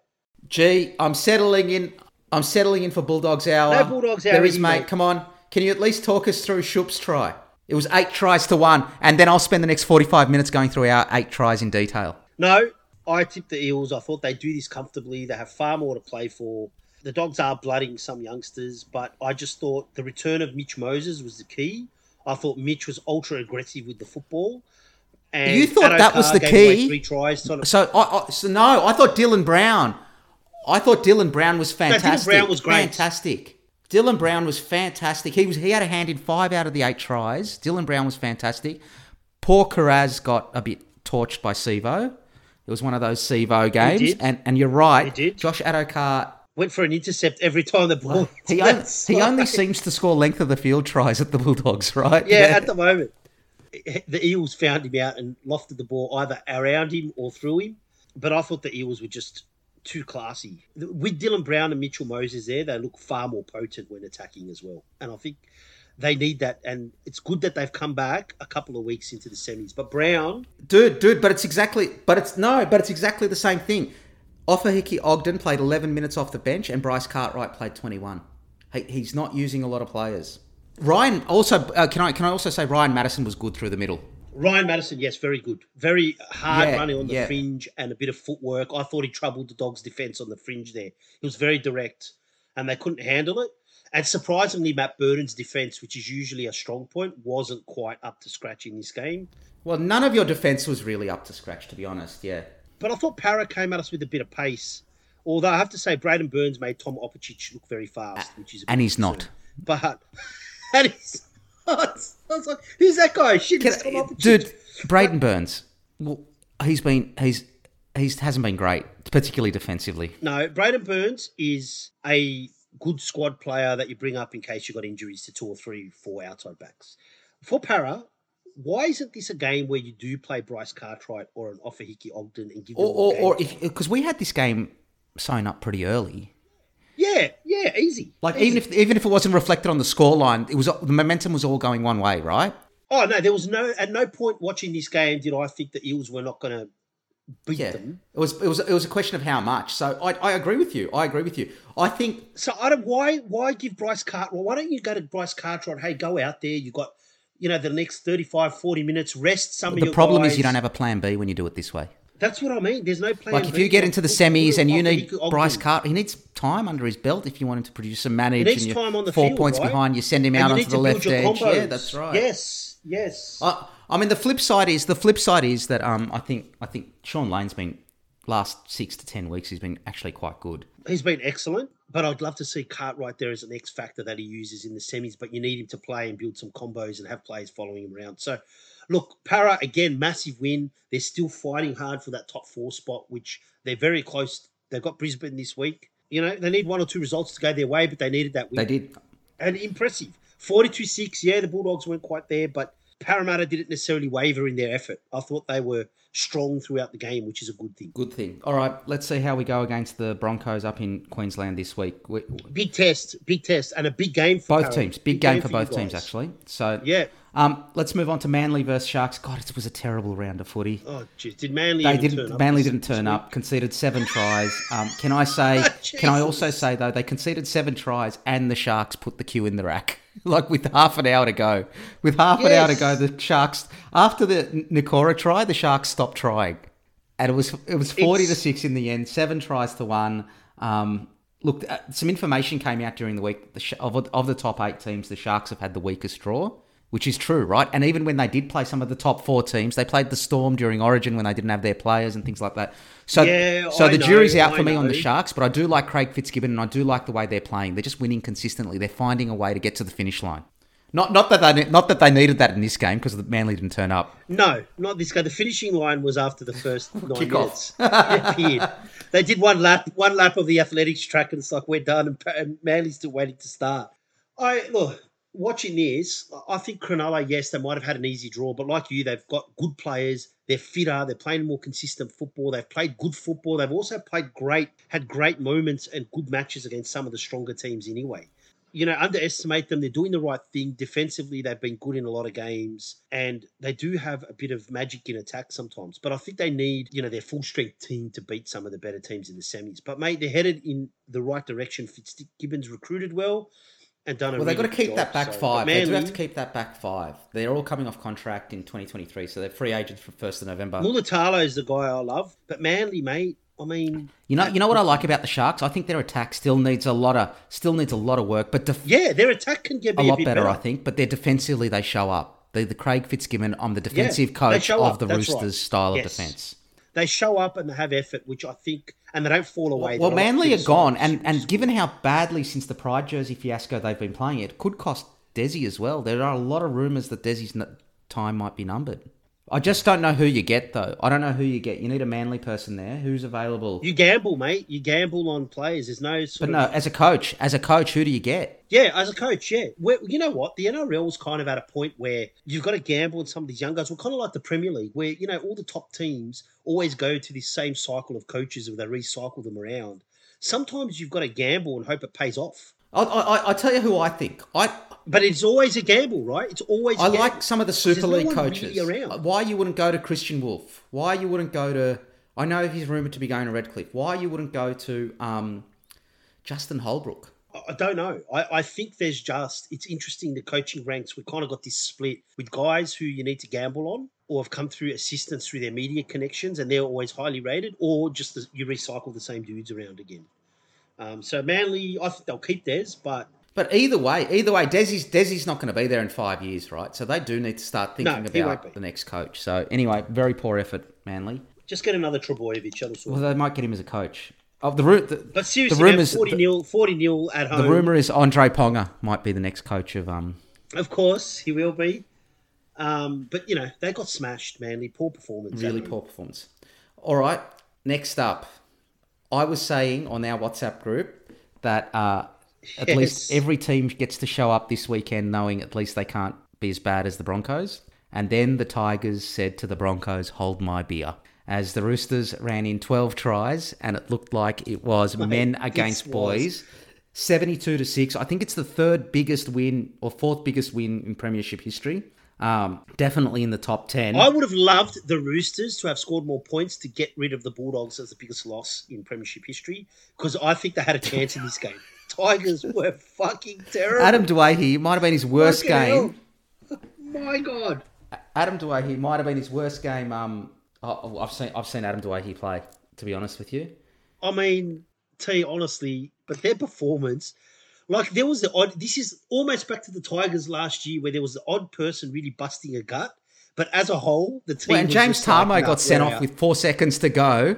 Gee, I'm settling in. I'm settling in for Bulldogs hour. No Bulldogs hour. There is, mate. Come on. Can you at least talk us through Shoop's try? It was eight tries to one, and then I'll spend the next 45 minutes going through our eight tries in detail. No, I tipped the Eels. I thought they'd do this comfortably. They have far more to play for. The Dogs are blooding some youngsters, but I just thought the return of Mitch Moses was the key. I thought Mitch was ultra aggressive with the football. And You thought that was the key? Three tries. So, So, I, I, so no, I thought Dylan Brown. I thought Dylan Brown was fantastic. Dylan Brown was great. Fantastic. Dylan Brown was fantastic. He was he had a hand in five out of the eight tries. Dylan Brown was fantastic. Poor Kiraz got a bit torched by Sivo. It was one of those Sivo games, and and you're right. Josh Addo-Carr. Went for an intercept every time the ball. (laughs) He, on, That's he only seems to score length of the field tries at the Bulldogs, (laughs) right? Yeah, at the moment. The Eels found him out and lofted the ball either around him or through him. But I thought the Eels were just too classy. With Dylan Brown and Mitchell Moses there, they look far more potent when attacking as well. And I think they need that. And it's good that they've come back a couple of weeks into the semis. But Brown, dude, dude, but it's exactly, but it's no, but it's exactly the same thing. Ofahiki Ogden played 11 minutes off the bench, and Bryce Cartwright played 21. He, he's not using a lot of players. Ryan also, uh, can I can I also say Ryan Matterson was good through the middle. Ryan Matterson, yes, very good. Very hard Yeah, running on the yeah. fringe and a bit of footwork. I thought he troubled the Dogs' defence on the fringe there. He was very direct and they couldn't handle it. And surprisingly, Matt Burton's defence, which is usually a strong point, wasn't quite up to scratch in this game. Well, none of your defense was really up to scratch, to be honest. Yeah, But I thought Para came at us with a bit of pace. Although I have to say, Braidon Burns made Tom Opacic look very fast, which is a and he's concern. not. But (laughs) and he's not. I was like, who's that guy? Shit, Dude, Braidon Burns. Well, he's been he's he's hasn't been great, particularly defensively. No, Braidon Burns is a good squad player that you bring up in case you've got injuries to two or three, four outside backs. For Para, why isn't this a game where you do play Bryce Cartwright or an Ofahiki Ogden and give them Or or, game or because we had this game sewn up pretty early. yeah, yeah, easy. Like Easy. even if even if it wasn't reflected on the scoreline, it was the momentum was all going one way, right? oh no, there was no at no point watching this game did I think the Eels were not going to beat Yeah, them. it was it was it was a question of how much. So I, I agree with you. I agree with you. I think So I don't why why give Bryce Cartwright? Why don't you go to Bryce Cartwright? Hey, go out there. You got you know the next 35, 40 minutes. Rest some of the problem guys. is you don't have a plan B when you do it this way. That's what I mean. There's no plan. B. Like if B. you get into the semis and you need. Bryce Cart, he needs time under his belt if you want him to produce and manage. needs and time on the four field, points right? behind, you send him And out onto the left edge. Yeah, that's right. Yes, yes. I, I mean, the flip side is the flip side is that um, I think I think Shaun Lane's been last six to ten weeks. He's been actually quite good. He's been excellent, but I'd love to see Cartwright there as an X factor that he uses in the semis. But you need him to play and build some combos and have players following him around. So, look, Para again, massive win. They're still fighting hard for that top four spot, which they're very close. They've got Brisbane this week. You know, they need one or two results to go their way, but they needed that win. They did. and impressive. 42 6, yeah, the Bulldogs weren't quite there, but Parramatta didn't necessarily waver in their effort. I thought they were strong throughout the game, which is a good thing. Good thing. All right, let's see how we go against the Broncos up in Queensland this week. We, Big test, big test, and a big game for both Parramatta. teams, big, game, for you both teams actually. So Yeah. um, let's move on to Manly versus Sharks. God, it was a terrible round of footy. Oh, geez. Did Manly They didn't. turn up Manly didn't turn this up. Conceded seven tries. Um, can I say? (laughs) can I also say though they conceded seven tries and the Sharks put the queue in the rack. (laughs) like with half an hour to go. With half an hour to go, the Sharks after the Nikora try, the Sharks stopped trying, and it was it was forty to six in the end. Seven tries to one. Um, look, uh, some information came out during the week. The of of the top eight teams, the Sharks have had the weakest draw. Which is true, right? And even when they did play some of the top four teams, they played the Storm during Origin when they didn't have their players and things like that. So, Yeah, so I the know, jury's out I for me on the. Sharks, but I do like Craig Fitzgibbon and I do like the way they're playing. They're just winning consistently. They're finding a way to get to the finish line. Not not that they not that they needed that in this game because the Manly didn't turn up. No, not this guy. The finishing line was after the first (laughs) nine minutes. They did one lap, one lap of the athletics track, and it's like we're done. And, and Manly's still waiting to start. I look watching this. I think Cronulla, yes, they might have had an easy draw, but like you, they've got good players. They're fitter. They're playing more consistent football. They've played good football. They've also played great, had great moments and good matches against some of the stronger teams anyway. you know, underestimate them. They're doing the right thing. Defensively, they've been good in a lot of games, and they do have a bit of magic in attack sometimes. But I think they need, you know, their full strength team to beat some of the better teams in the semis. But mate, they're headed in the right direction. Fitzgibbons recruited well. And done well, they've got to keep job, that back so. five. But they do have to keep that back five. They're all coming off contract in 2023, so they're free agents from 1st of November. Mulitalo is the guy I love, but Manly, mate. I mean, You know, you know what I like about the Sharks? I think their attack still needs a lot of still needs a lot of work, but def- yeah, their attack can get a be lot bit better, I think. But they're defensively, they show up. The, the Craig Fitzgibbon, I'm the defensive they coach of up, the that's Roosters right. style Yes. of defense. They show up and they have effort, which I think, and they don't fall away. Well, They're Manly are gone, and, and given how badly since the Pride jersey fiasco they've been playing, it could cost Desi as well. There are a lot of rumours that Desi's n- time might be numbered. I just don't know who you get though. I don't know who you get. You need a Manly person there who's available. you gamble, mate. You gamble on players. There's no sort but of no, as a coach, as a coach, who do you get? Yeah, as a coach, yeah. we you know what? The NRL's kind of at a point where you've got to gamble on some of these young guys. We're kind of like the Premier League, where, you know, all the top teams always go to this same cycle of coaches where they recycle them around. Sometimes you've got to gamble and hope it pays off. I, I, I tell you who I think. I But it's always a gamble, right? It's always a I. I like some of the Super League really coaches. around. Why you wouldn't go to Kristian Woolf? Why you wouldn't go to? I know he's rumored to be going to Redcliffe. Why you wouldn't go to um, Justin Holbrook? I- don't know. I, I think there's just it's interesting the coaching ranks. We've kind of got this split with guys who you need to gamble on, or have come through assistance through their media connections, and they're always highly rated, or just the, you recycle the same dudes around again. Um, so Manly, I think they'll keep theirs, but But either way, either way, Desi's Desi's not going to be there in five years, right? So they do need to start thinking won't about the next coach. So anyway, very poor effort, Manly. just get another Trbojevic. that'll Well, they might get him as a coach. Oh, the, ru- the, But seriously, the man, rumors, 40 nil, 40 nil at home. the rumor is Andre Ponga might be the next coach of um. Of course, he will be. Um, but you know they got smashed, Manly. Poor performance. Really poor performance. All right, next up, I was saying on our WhatsApp group that uh, at Yes. least every team gets to show up this weekend knowing at least they can't be as bad as the Broncos. And then the Tigers said to the Broncos, "Hold my beer." As the Roosters ran in 12 tries, and it looked like it was men this against was- boys, 72 to six. I think it's the third biggest win or fourth biggest win in Premiership history. Um, definitely in the top 10. I would have loved the Roosters to have scored more points to get rid of the Bulldogs as the biggest loss in Premiership history because I think they had a chance in this game. Tigers were fucking terrible. Adam Doueihi might have been his worst Fucking game. hell. (laughs) My God. Adam Doueihi might have been his worst game. Um, I've seen I've seen Adam Doueihi play. To be honest with you, I mean, T honestly, but their performance, like there was the odd. This is almost back to the Tigers last year, where there was the odd person really busting a gut. But as a whole, the team. well, and James like, Tamou got sent off out." with four seconds to go,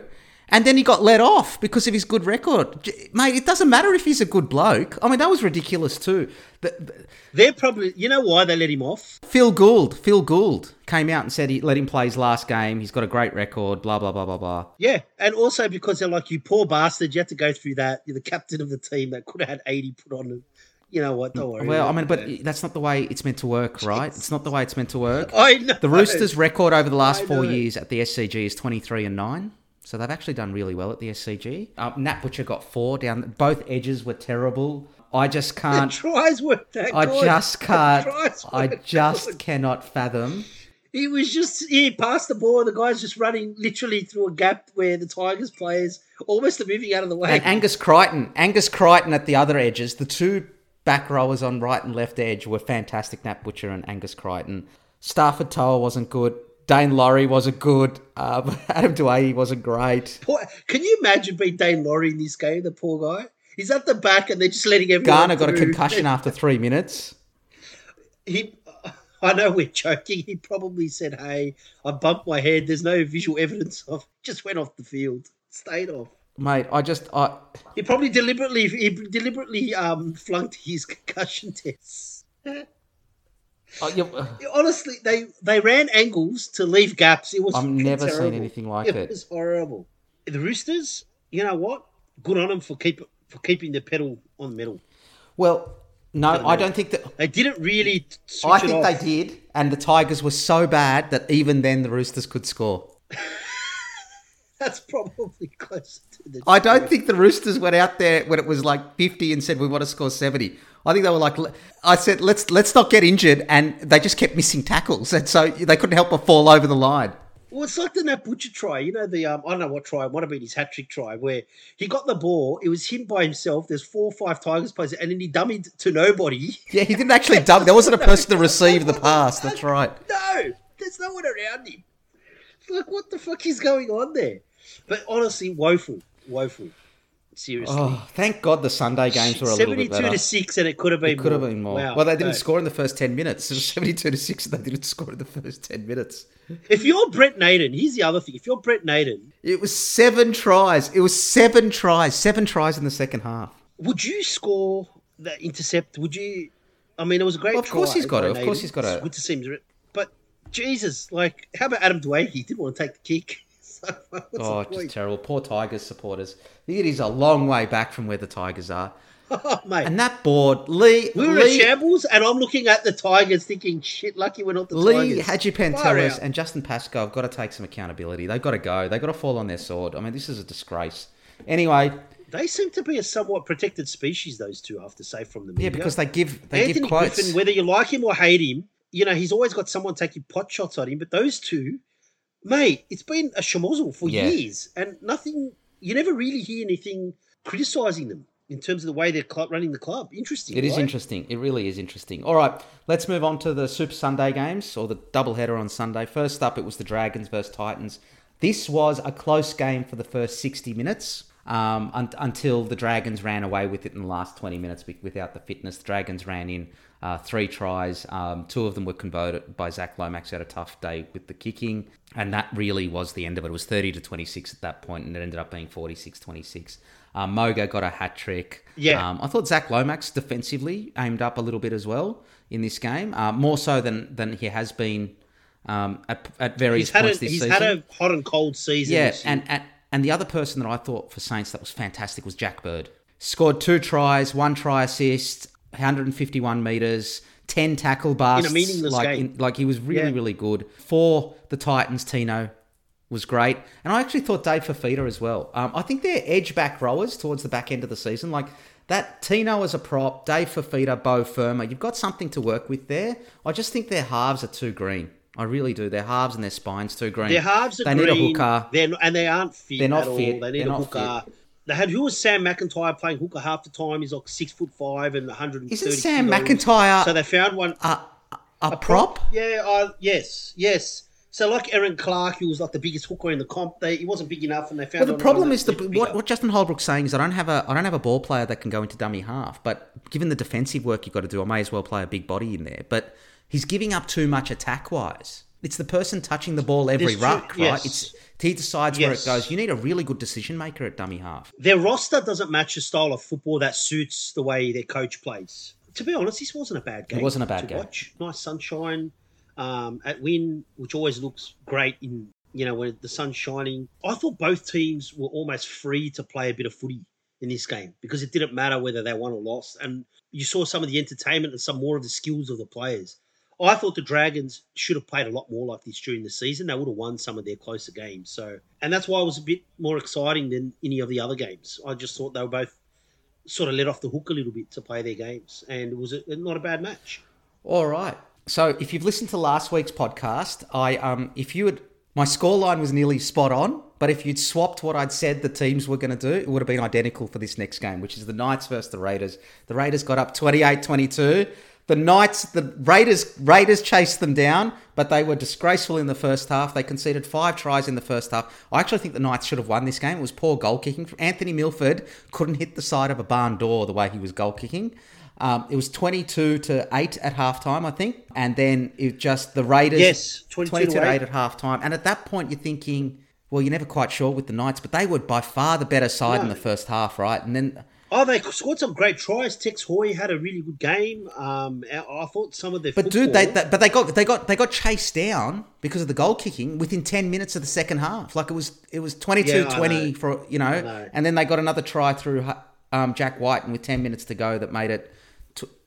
and then he got let off because of his good record. Mate, it doesn't matter if he's a good bloke. I mean, that was ridiculous too. The, the- They're probably. You know why they let him off? Phil Gould, Phil Gould came out and said he let him play his last game. He's got a great record. Blah blah blah blah blah. Yeah, and also because they're like, you poor bastard, you have to go through that. You're the captain of the team that could have had 80 put on them. You know what? Don't worry. Well, I mean, but that's not the way it's meant to work, (laughs) right? It's not the way it's meant to work. I know. The Roosters' record over the last four years at the SCG is 23 and 9. So they've actually done really well at the SCG. Uh, Nat Butcher got four down. Both edges were terrible. I just can't. tries weren't that I good. just can't. tries I just good. cannot fathom. He was just he passed the ball. The guy's just running literally through a gap where the Tigers players almost are moving out of the way. And Angus Crichton, Angus Crichton at the other edges. The two back rowers on right and left edge were fantastic. Nat Butcher and Angus Crichton. Starford To'a wasn't good. Daine Laurie wasn't good. Um, (laughs) Adam Doueihi wasn't great. Poor, can you imagine being Daine Laurie in this game? The poor guy. He's at the back and they're just letting everyone. Garner got a concussion after three minutes. he (laughs) I know we're joking. He probably said, "Hey, I bumped my head. There's no visual evidence of." Just went off the field, stayed off. Mate, I just I He probably deliberately he deliberately um flunked his (laughs) concussion tests. You, uh, Honestly, they they ran angles to leave gaps. It was. I've never terrible. seen anything like It it. was horrible. The Roosters, you know what? Good on them for keep for keeping the pedal on the metal. Well, no, I don't think that. They didn't really I think they did, and the Tigers were so bad that even then the Roosters could score. (laughs) That's probably close to the. I don't think the Roosters went out there when it was like 50 and said we want to score 70. I think they were like, I said, let's let's not get injured, and they just kept missing tackles, and so they couldn't help but fall over the line. Well, it's like the Nat Butcher try. You know, the um, I don't know what try. It might have been his hat trick try, where he got the ball. It was him by himself. There's four or five Tigers players, and then he dummied to nobody. Yeah, he didn't actually dump. There wasn't a (laughs) person to receive the pass. That's right. No, there's no one around him. It's like, what the fuck is going on there? But honestly, woeful, woeful. Seriously. Oh, thank God the Sunday games were a little bit better. Seventy-two to six, and it could have been. It could more. have been more. Wow. Well, they didn't No. score in the first ten minutes. It was (laughs) seventy-two to six, and they didn't score in the first ten minutes. If you're Brent Naden, here's the other thing. If you're Brent Naden, It was seven tries. It was seven tries. Seven tries in the second half. would you score that intercept? Would you? I mean, it was a great. Well, of course he's got it. Of course he's got it. Good to see him. But Jesus, like, how about Adam Doueihi? He didn't want to take the kick. (laughs) Oh, just terrible. Poor Tigers supporters. It is a long way back from where the Tigers are. (laughs) Oh, mate. And that board, Lee, we were Lee, in shambles, and I'm looking at the Tigers thinking, shit, lucky we're not the Lee Tigers. Hagipantelis and Justin Pascoe have got to take some accountability. They've got to go. They've got to fall on their sword. I mean, this is a disgrace. Anyway, They seem to be a somewhat protected species, those two, I have to say, from the media. yeah, because they give they Anthony give quotes. Griffin, whether you like him or hate him, you know, he's always got someone taking pot shots at him. But those two, mate, it's been a schmozzle for Yeah. years, and nothing. You never really hear anything criticizing them in terms of the way they're running the club. Interesting. It is right? interesting. It really is interesting. All right, let's move on to the Super Sunday games or the doubleheader on Sunday. First up, it was the Dragons versus Titans. This was a close game for the first 60 minutes um, un- until the Dragons ran away with it in the last 20 minutes without the fitness. The Dragons ran in uh, three tries. Um, two of them were converted by Zach Lomax, who had a tough day with the kicking. And that really was the end of it. It was 30 to 26 at that point, and it ended up being 46 26. Um, Moga got a hat trick. Yeah. Um, I thought Zach Lomax defensively aimed up a little bit as well in this game, uh, more so than than he has been um, at, at various He's had, a, points this he's season. had a hot and cold season. yeah, and, and and the other person that I thought for Saints that was fantastic was Jack Bird. Scored two tries, one try assist, 151 meters, 10 tackle busts. meaningless like, game. in- like he was really, Yeah. really good. For the Titans, Tino was great. And I actually thought Dave Fifita as well. Um, I think they're edge back rowers towards the back end of the season. Like that Tino as a prop, Dave Fifita, Beau Fermor, you've got something to work with there. I just think their halves are too green. I really do. Their halves and their spines too green. Their halves are they green. need a hooker. They're not, and they aren't fit They're not at all. fit. They need They're a hooker. They had who was Sam McIntyre playing hooker half the time. He's like six foot five and 130 Isn't Sam kilos. McIntyre So they found one. a, a, a prop? Yeah. Uh, yes. Yes. So like Erin Clark, who was like the biggest hooker in the comp, they he wasn't big enough, and they found. Well, the problem is the what, what Justin Holbrook's saying is I don't have a I don't have a ball player that can go into dummy half. But given the defensive work you've got to do, I may as well play a big body in there. But he's giving up too much attack wise. It's the person touching the ball every There's two- ruck, right? yes. It's he decides where it goes. You need a really good decision maker at dummy half. Their roster doesn't match the style of football that suits the way their coach plays. To be honest, this wasn't a bad game. It wasn't a bad to game. Watch. Nice sunshine um, at Win, which always looks great in you know when the sun's shining. I thought both teams were almost free to play a bit of footy in this game because it didn't matter whether they won or lost, and you saw some of the entertainment and some more of the skills of the players. I thought the Dragons should have played a lot more like this during the season. They would have won some of their closer games. So, and that's why it was a bit more exciting than any of the other games. I just thought they were both sort of let off the hook a little bit to play their games, and it was a, not a bad match. All right. So if you've listened to last week's podcast, I um if you had my scoreline was nearly spot on, but if you'd swapped what I'd said the teams were going to do, it would have been identical for this next game, which is the Knights versus the Raiders. The Raiders got up 28-22. The Knights, the Raiders, Raiders chased them down, but they were disgraceful in the first half. They conceded five tries in the first half. I actually think the Knights should have won this game. It was poor goal kicking. Anthony Milford couldn't hit the side of a barn door the way he was goal kicking. Um, it was 22 to 8 at halftime, I think. And then it just the Raiders. Yes, 22 to 8 8. at halftime. And at that point, you're thinking, well, you're never quite sure with the Knights, but they were by far the better side in the first half, right? And then. Oh, they scored some great tries. Tex Hoy had a really good game. Um, I thought some of their But dude, they, they but they got they got they got chased down because of the goal kicking within ten minutes of the second half. Like it was it was 22-20 Yeah, for you know, know. and then they got another try through um, Jack Wighton, and with ten minutes to go, that made it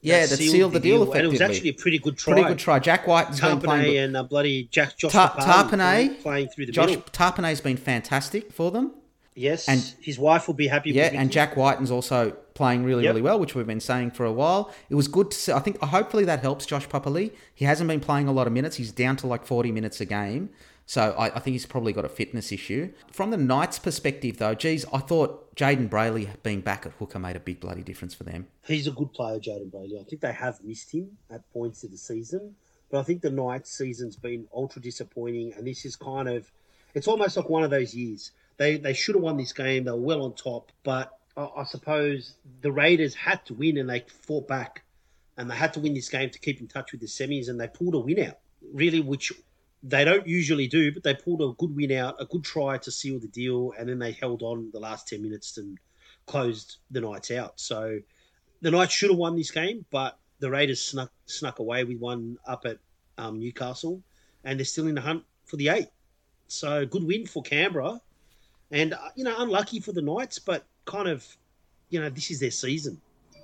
yeah, that, sealed, the deal, deal effectively. And it was actually a pretty good try. Pretty good try. Jack Wighton has been playing. and uh, bloody Jack Josh Ta- Tapine playing through the Josh middle. Tapine's been fantastic for them. Yes, and his wife will be happy. Yeah, and Jack Wighton's also playing really, yep. really well, which we've been saying for a while. It was good to see. I think uh, hopefully that helps Josh Papali'i. He hasn't been playing a lot of minutes. He's down to like forty minutes a game. So I, I, think he's probably got a fitness issue. From the Knights' perspective, though, geez, I thought Jayden Brailey being back at hooker made a big bloody difference for them. He's a good player, Jayden Brailey. I think they have missed him at points of the season, but I think the Knights' season's been ultra disappointing, and this is kind of, it's almost like one of those years. They they should have won this game. They were well on top, but I, I suppose the Raiders had to win, and they fought back, and they had to win this game to keep in touch with the semis, and they pulled a win out. Really, which they don't usually do, but they pulled a good win out, a good try to seal the deal, and then they held on the last 10 minutes and closed the Knights out. So the Knights should have won this game, but the Raiders snuck snuck away with one up at um, Newcastle, and they're still in the hunt for the eight. So good win for Canberra, and uh, you know unlucky for the Knights, but kind of you know this is their season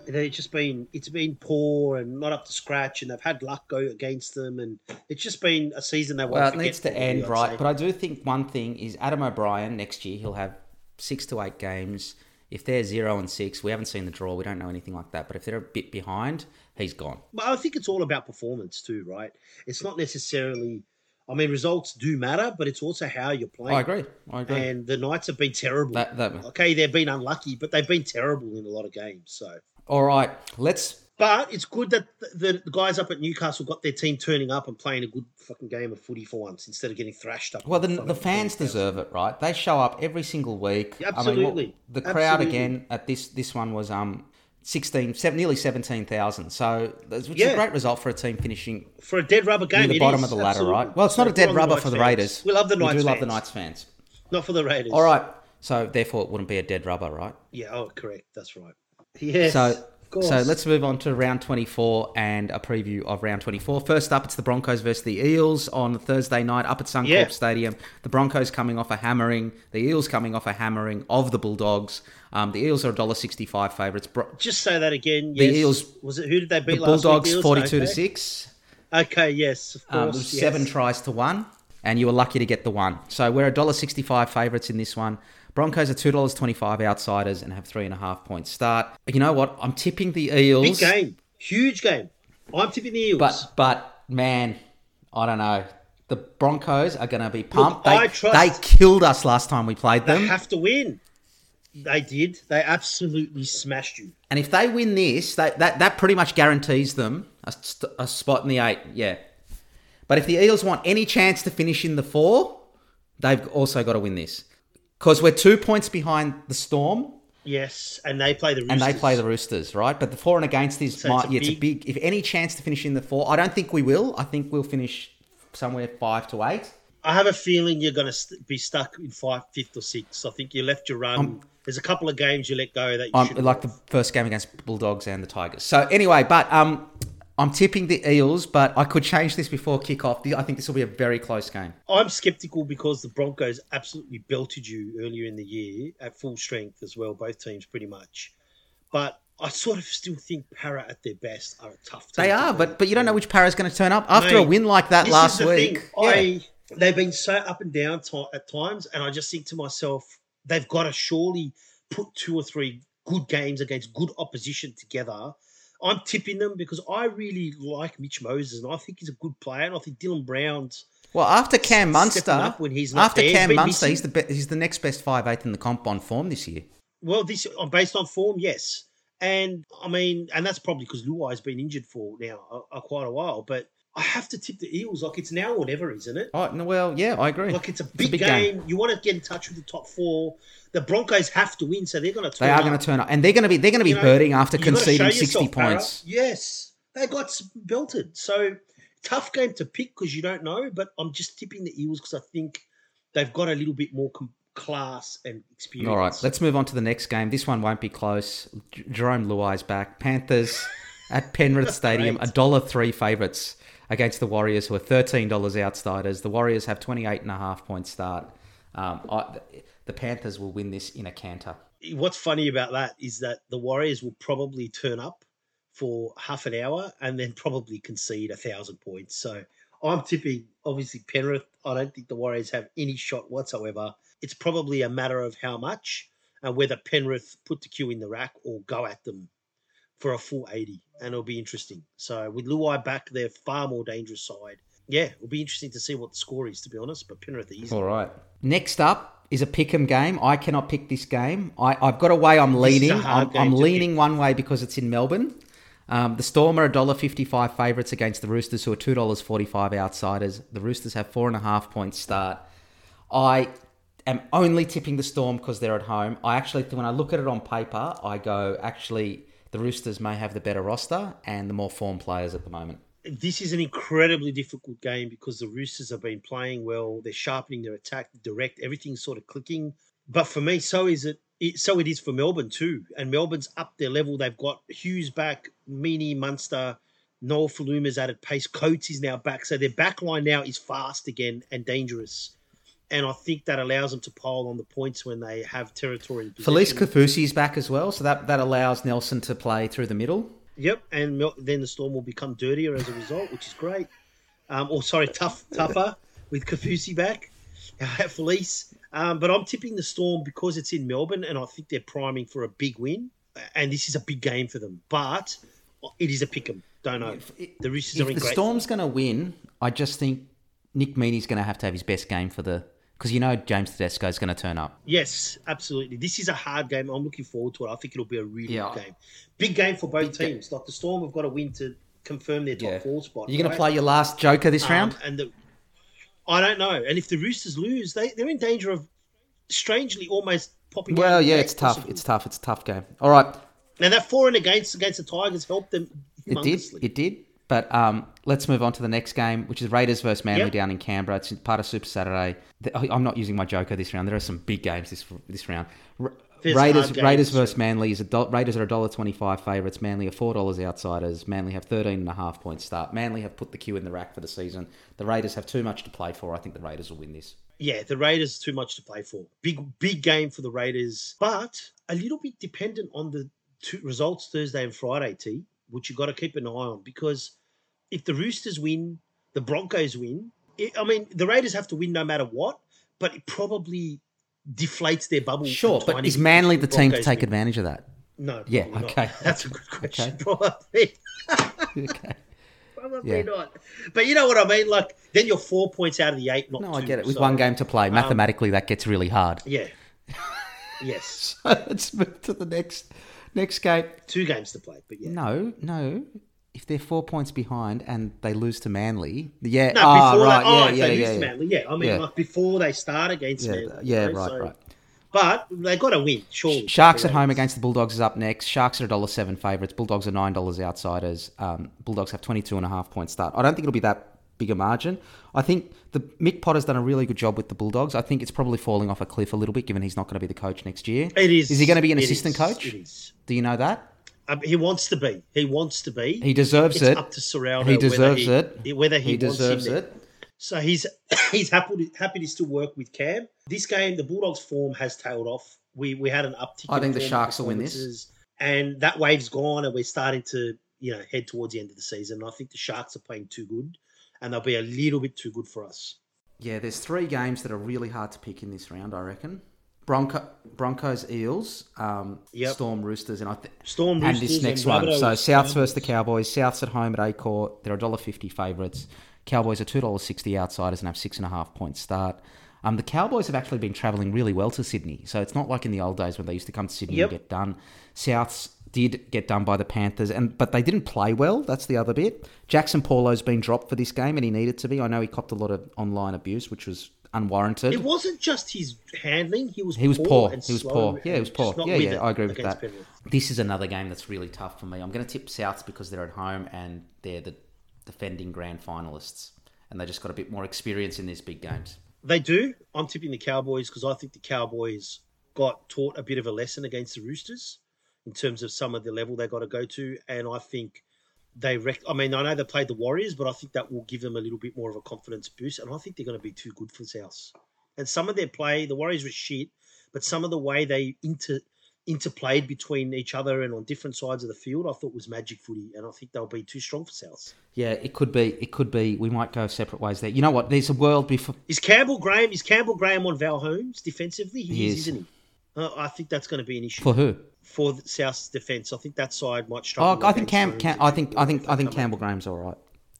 they've just been it's been poor and not up to scratch, and they've had luck go against them, and it's just been a season they well, it needs to end right. Say. But I do think one thing is Adam O'Brien next year he'll have six to eight games. If they're zero and six, we haven't seen the draw, we don't know anything like that. But if they're a bit behind, he's gone. But I think it's all about performance too, right? It's not necessarily. I mean, results do matter, but it's also how you're playing. I agree. I agree. And the Knights have been terrible. That, that... Okay, they've been unlucky, but they've been terrible in a lot of games. So all right, let's. But it's good that the, the, guys up at Newcastle got their team turning up and playing a good fucking game of footy for once instead of getting thrashed up. Well, the, the fans deserve it, right? They show up every single week. Yeah, absolutely. I mean, the crowd absolutely. again at this this one was um 16, seven, nearly 17,000. So, which yeah. is a great result for a team finishing for a dead rubber game. Near the bottom is, of the ladder, absolutely. right? Well, it's not a dead rubber the for the Raiders. We love the Knights. We do fans. love the Knights fans. Not for the Raiders. All right. So, therefore, it wouldn't be a dead rubber, right? Yeah. Oh, correct. That's right. Yes. So so let's move on to round 24 and a preview of round 24. First up, it's the Broncos versus the Eels on Thursday night up at Suncorp yeah. Stadium. The Broncos coming off a hammering, the Eels coming off a hammering of the Bulldogs. Um, the Eels are $1.65 favourites. Bro- Just say that again. Yes. The Eels. Was it who did they beat the Bulldogs, 42 okay. to 6. Okay, yes, of um, course. Um, yes. Seven tries to one, and you were lucky to get the one. So we're $1.65 favourites in this one. Broncos are two dollars twenty five outsiders and have three and a half points start. You know what? I'm tipping the Eels. Big game, huge game. I'm tipping the Eels. But but man, I don't know. The Broncos are going to be pumped. Look, they, they killed us last time we played them. They have to win. They did. They absolutely smashed you. And if they win this, they, that that pretty much guarantees them a, a spot in the eight. Yeah. But if the Eels want any chance to finish in the four, they've also got to win this because we're two points behind the Storm. Yes, and they play the Roosters. and they play the Roosters, right? But the for and against is so might, it's, a, yeah, big... it's a big. If any chance to finish in the four, I don't think we will. I think we'll finish somewhere five to eight. I have a feeling you're going to st- be stuck in five, fifth or sixth. I think you left your run. Um, There's a couple of games you let go that you um, like the first game against Bulldogs and the Tigers. So anyway, but um, I'm tipping the Eels, but I could change this before kickoff. I think this will be a very close game. I'm skeptical because the Broncos absolutely belted you earlier in the year at full strength as well, both teams pretty much. But I sort of still think Para at their best are a tough team. They are, but but you don't know which Para is going to turn up after Mate, a win like that last week. Yeah. I they've been so up and down t- at times, and I just think to myself, they've got to surely put two or three good games against good opposition together I'm tipping them because I really like Mitch Moses and I think he's a good player. And I think Dylan Brown's well after Cam Munster when he's after there, Cam Munster, he's the be- he's the next best five eighth in the comp on form this year. Well, this uh, based on form, yes, and I mean, and that's probably because Luai's been injured for now uh, uh, quite a while, but. I have to tip the Eels. Like it's now or never, isn't it? Oh no, well, yeah, I agree. Like it's a big, it's a big game. game. You want to get in touch with the top four the Broncos have to win, so they're going to. They are going to turn up, and they're going to be they're going to be you know, after conceding sixty points. Yes, they got belted. So tough game to pick because you don't know. But I'm just tipping the Eels because I think they've got a little bit more com- class and experience. All right, let's move on to the next game. This one won't be close. J- Jarome Luai's back. Panthers at Penrith (laughs) Stadium, a dollar three favourites against the Warriors, who are thirteen dollars outsiders. The Warriors have twenty eight and a half point start. Um, I, the Panthers will win this in a canter. What's funny about that is that the Warriors will probably turn up for half an hour and then probably concede a thousand points. So I'm tipping obviously Penrith. I don't think the Warriors have any shot whatsoever. It's probably a matter of how much and whether Penrith put the cue in the rack or go at them for a full 80. And it'll be interesting. So with Luai back, they're far more dangerous side. Yeah, it'll be interesting to see what the score is, to be honest. But Penrith easy. All right. Next up is a pick'em game. I cannot pick this game. I, I've got a way I'm leaning. I'm, I'm leaning pick. one way because it's in Melbourne. Um, the Storm are $1.55 favourites against the Roosters, who are $2.45 outsiders. The Roosters have four and a half points start. I am only tipping the Storm because they're at home. I actually, when I look at it on paper, I go, actually, the Roosters may have the better roster and the more form players at the moment. This is an incredibly difficult game because the Roosters have been playing well. They're sharpening their attack, direct, everything's sort of clicking. But for me, so is it. so it is for Melbourne too. And Melbourne's up their level. They've got Hughes back, Meaney, Munster, Nofoaluma's added pace. Coates is now back. So their back line now is fast again and dangerous and I think that allows them to pile on the points when they have territory. Felise Kaufusi is back as well, so that, that allows Nelson to play through the middle. Yep, and then the Storm will become dirtier as a result, which is great. Um, or sorry, tough, tougher with Kaufusi back. (laughs) Felise, um, but I'm tipping the Storm because it's in Melbourne, and I think they're priming for a big win, and this is a big game for them. But it is a pick 'em. Don't know. The Roosters if are in the Storm's going to win, I just think Nick Meaney's going to have to have his best game for the because you know James Tedesco is going to turn up. Yes, absolutely. This is a hard game. I'm looking forward to it. I think it'll be a really yeah. good game. Big game for both Big teams. Like the Storm have got to win to confirm their top yeah. four spot. You're right? going to play your last Joker this um, round? And the, I don't know. And if the Roosters lose, they they're in danger of strangely almost popping. Well, yeah, it's tough. It's tough. It's a tough game. All right. Now that four and against against the Tigers helped them. It did. It did. But um, let's move on to the next game, which is Raiders versus Manly yep. down in Canberra. It's part of Super Saturday. I'm not using my joker this round. There are some big games this this round. Raiders Raiders versus Manly is a do- Raiders are a dollar twenty five favourites. Manly are four dollars outsiders. Manly have thirteen and a half points start. Manly have put the queue in the rack for the season. The Raiders have too much to play for. I think the Raiders will win this. Yeah, the Raiders too much to play for. Big big game for the Raiders, but a little bit dependent on the two results Thursday and Friday. T, which you got to keep an eye on because if the Roosters win, the Broncos win. It, I mean, the Raiders have to win no matter what, but it probably deflates their bubble. Sure, but is Manly the, the team to take win. advantage of that? No. Yeah. Okay. Not. (laughs) That's a good question. Okay. Probably. (laughs) okay. Probably yeah. not. But you know what I mean? Like, then you're four points out of the eight. Not no, two, I get it. With so, one game to play, um, mathematically, um, that gets really hard. Yeah. (laughs) Yes. so let's move to the next next game. Two games to play, but yeah. No, no if they're four points behind and they lose to Manly, yeah, no, oh, before right, oh, yeah, yeah, yeah, yeah. Manly, yeah. I mean, yeah. like before they start against yeah, Manly, yeah, know, right, so, right. But they got to win, sure. Sharks at home against the Bulldogs is up next. Sharks are a dollar seven favourites. Bulldogs are nine dollars outsiders. Um, Bulldogs have twenty two and a half point start. I don't think it'll be that big a margin. I think the Mick Potter's done a really good job with the Bulldogs. I think it's probably falling off a cliff a little bit, given he's not going to be the coach next year. It is. Is he going to be an assistant is. coach? It is. Do you know that? Um, he wants to be. He wants to be. He deserves it's it. Up to Ciraldo. He deserves whether he, it. Whether he, he deserves it. So he's (coughs) he's happy to, happy to still work with Cam. This game, the Bulldogs' form has tailed off. We we had an uptick. I think the Sharks will win this, and that wave's gone, and we're starting to you know head towards the end of the season. I think the Sharks are playing too good, and they'll be a little bit too good for us. Yeah, there's three games that are really hard to pick in this round. I reckon. Bronco, Broncos, Eels, um, yep. Storm Roosters, and I th- Storm and this next one. So Souths versus the Cowboys. Souths at home at Accor. They're a dollar fifty favourites. Cowboys are two dollars sixty outsiders and have six and a half points start. Um, the Cowboys have actually been travelling really well to Sydney, so it's not like in the old days when they used to come to Sydney yep. and get done. Souths did get done by the Panthers, and but they didn't play well. That's the other bit. Jaxson Paulo's been dropped for this game, and he needed to be. I know he copped a lot of online abuse, which was unwarranted. It wasn't just his handling; he was he was poor. poor. He was poor. Yeah, he was poor. Yeah, yeah, I agree with that. Penrith. This is another game that's really tough for me. I'm going to tip Souths because they're at home and they're the defending grand finalists, and they just got a bit more experience in these big games. They do. I'm tipping the Cowboys because I think the Cowboys got taught a bit of a lesson against the Roosters in terms of some of the level they got to go to, and I think they rec- I mean, I know they played the Warriors, but I think that will give them a little bit more of a confidence boost. And I think they're going to be too good for South. And some of their play, the Warriors were shit, but some of the way they inter interplayed between each other and on different sides of the field, I thought was magic footy, and I think they'll be too strong for South. Yeah, it could be. It could be. We might go separate ways there. You know what? There's a world before. Is Campbell Graham? Is Campbell Graham on Val Holmes defensively? He, he is, is, isn't he? Uh, I think that's going to be an issue for who? For South's defence, I think that side might struggle. Oh, I think Cam, Cam I think I think I think Campbell Graham's all right.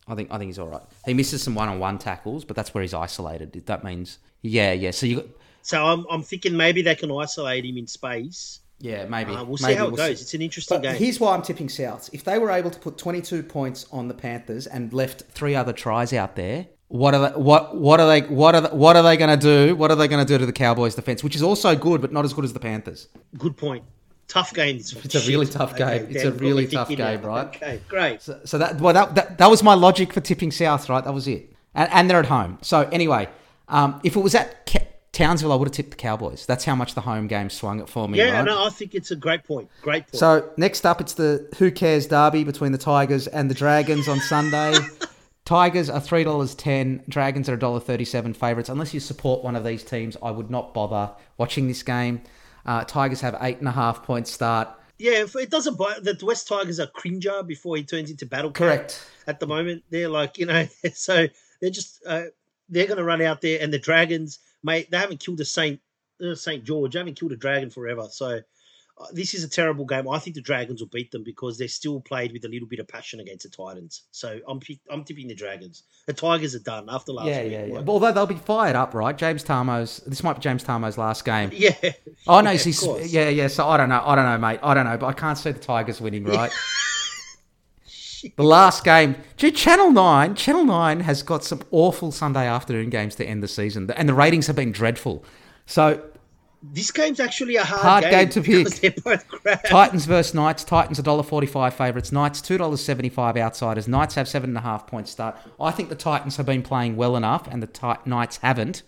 I think I think he's all right. He misses some one-on-one tackles, but that's where he's isolated. That means, yeah, yeah. So you. So I'm, I'm thinking maybe they can isolate him in space yeah, maybe. Uh, we'll see how it we'll goes. See. It's an interesting but game. Here's why I'm tipping Souths. If they were able to put 22 points on the Panthers and left three other tries out there, what are they, what what are they what are they, what are they going to do? What are they going to do to the Cowboys' defense, which is also good, but not as good as the Panthers? Good point. Tough game. It's a really tough game. Okay, it's a really tough game, right? Okay, great. So, so, that well, that, that that was my logic for tipping South, right? That was it, and, and they're at home. So anyway, um, if it was at Townsville, I would have tipped the Cowboys. That's how much the home game swung it for me. Yeah, right? no, I think it's a great point. Great point. So next up, it's the Who Cares Derby between the Tigers and the Dragons on Sunday. (laughs) Tigers are three dollars ten. Dragons are dollar thirty-seven favourites. Unless you support one of these teams, I would not bother watching this game. Uh, Tigers have eight and a half point start. Yeah, it doesn't. The West Tigers are cringer before he turns into battle. Correct. At the moment, they're like you know, (laughs) so they're just uh, they're going to run out there, and the Dragons mate, they haven't killed a Saint uh, Saint George. They haven't killed a dragon forever. So this is a terrible game. I think the Dragons will beat them because they're still played with a little bit of passion against the Titans. So I'm I'm tipping the Dragons. The Tigers are done after last yeah, week. Yeah, yeah, Although they'll be fired up, right? James Tamou's. This might be James Tamou's last game. (laughs) Yeah. Oh no, yeah, he's yeah, yeah. So I don't know. I don't know, mate. I don't know, but I can't see the Tigers winning, right? (laughs) the last game. Gee, Channel 9, Channel 9 has got some awful Sunday afternoon games to end the season, and the ratings have been dreadful. So this game's actually a hard, hard game, game to pick. Titans versus Knights. Titans are dollar forty-five favourites. Knights two dollars seventy-five outsiders. Knights have seven and a half points start. I think the Titans have been playing well enough, and the Knights haven't.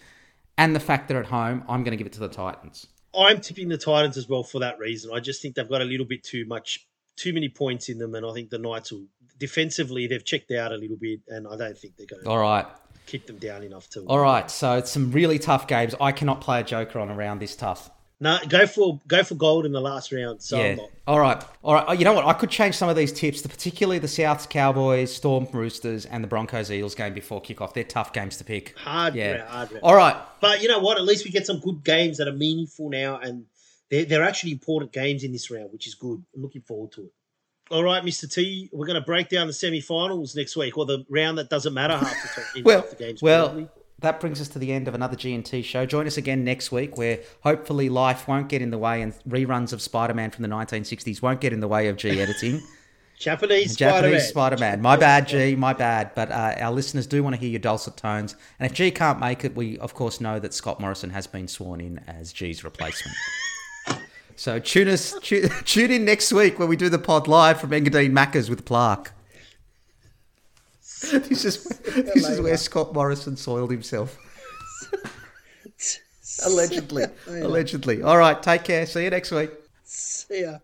And the fact they're at home, I'm going to give it to the Titans. I'm tipping the Titans as well for that reason. I just think they've got a little bit too much, too many points in them, and I think the Knights will defensively they've checked out a little bit, and I don't think they're going. to All right. Kick them down enough to. All right, so it's some really tough games. I cannot play a joker on around this tough. No, go for go for gold in the last round. So yeah. All right, all right. Oh, you know what? I could change some of these tips, particularly the Souths Cowboys, Storm Roosters, and the Broncos Eels game before kickoff. They're tough games to pick. Hard, yeah. hard. Round. All right, but you know what? At least we get some good games that are meaningful now, and they're, they're actually important games in this round, which is good. I'm looking forward to it. All right, Mr. T, we're going to break down the semi-finals next week, or the round that doesn't matter half the time. (laughs) well, half the games well, probably. that brings us to the end of another G&T show. Join us again next week, where hopefully life won't get in the way, and reruns of Spider-Man from the 1960s won't get in the way of G editing. (laughs) Japanese Japanese Spider-Man. My bad, G. My bad. But uh, our listeners do want to hear your dulcet tones, and if G can't make it, we of course know that Scott Morrison has been sworn in as G's replacement. (laughs) So tune us tune, (laughs) tune in next week when we do the pod live from Engadine Macca's with Plaque. (laughs) This is this is where Scott Morrison soiled himself. (laughs) allegedly, allegedly. All right, take care. See you next week. See ya.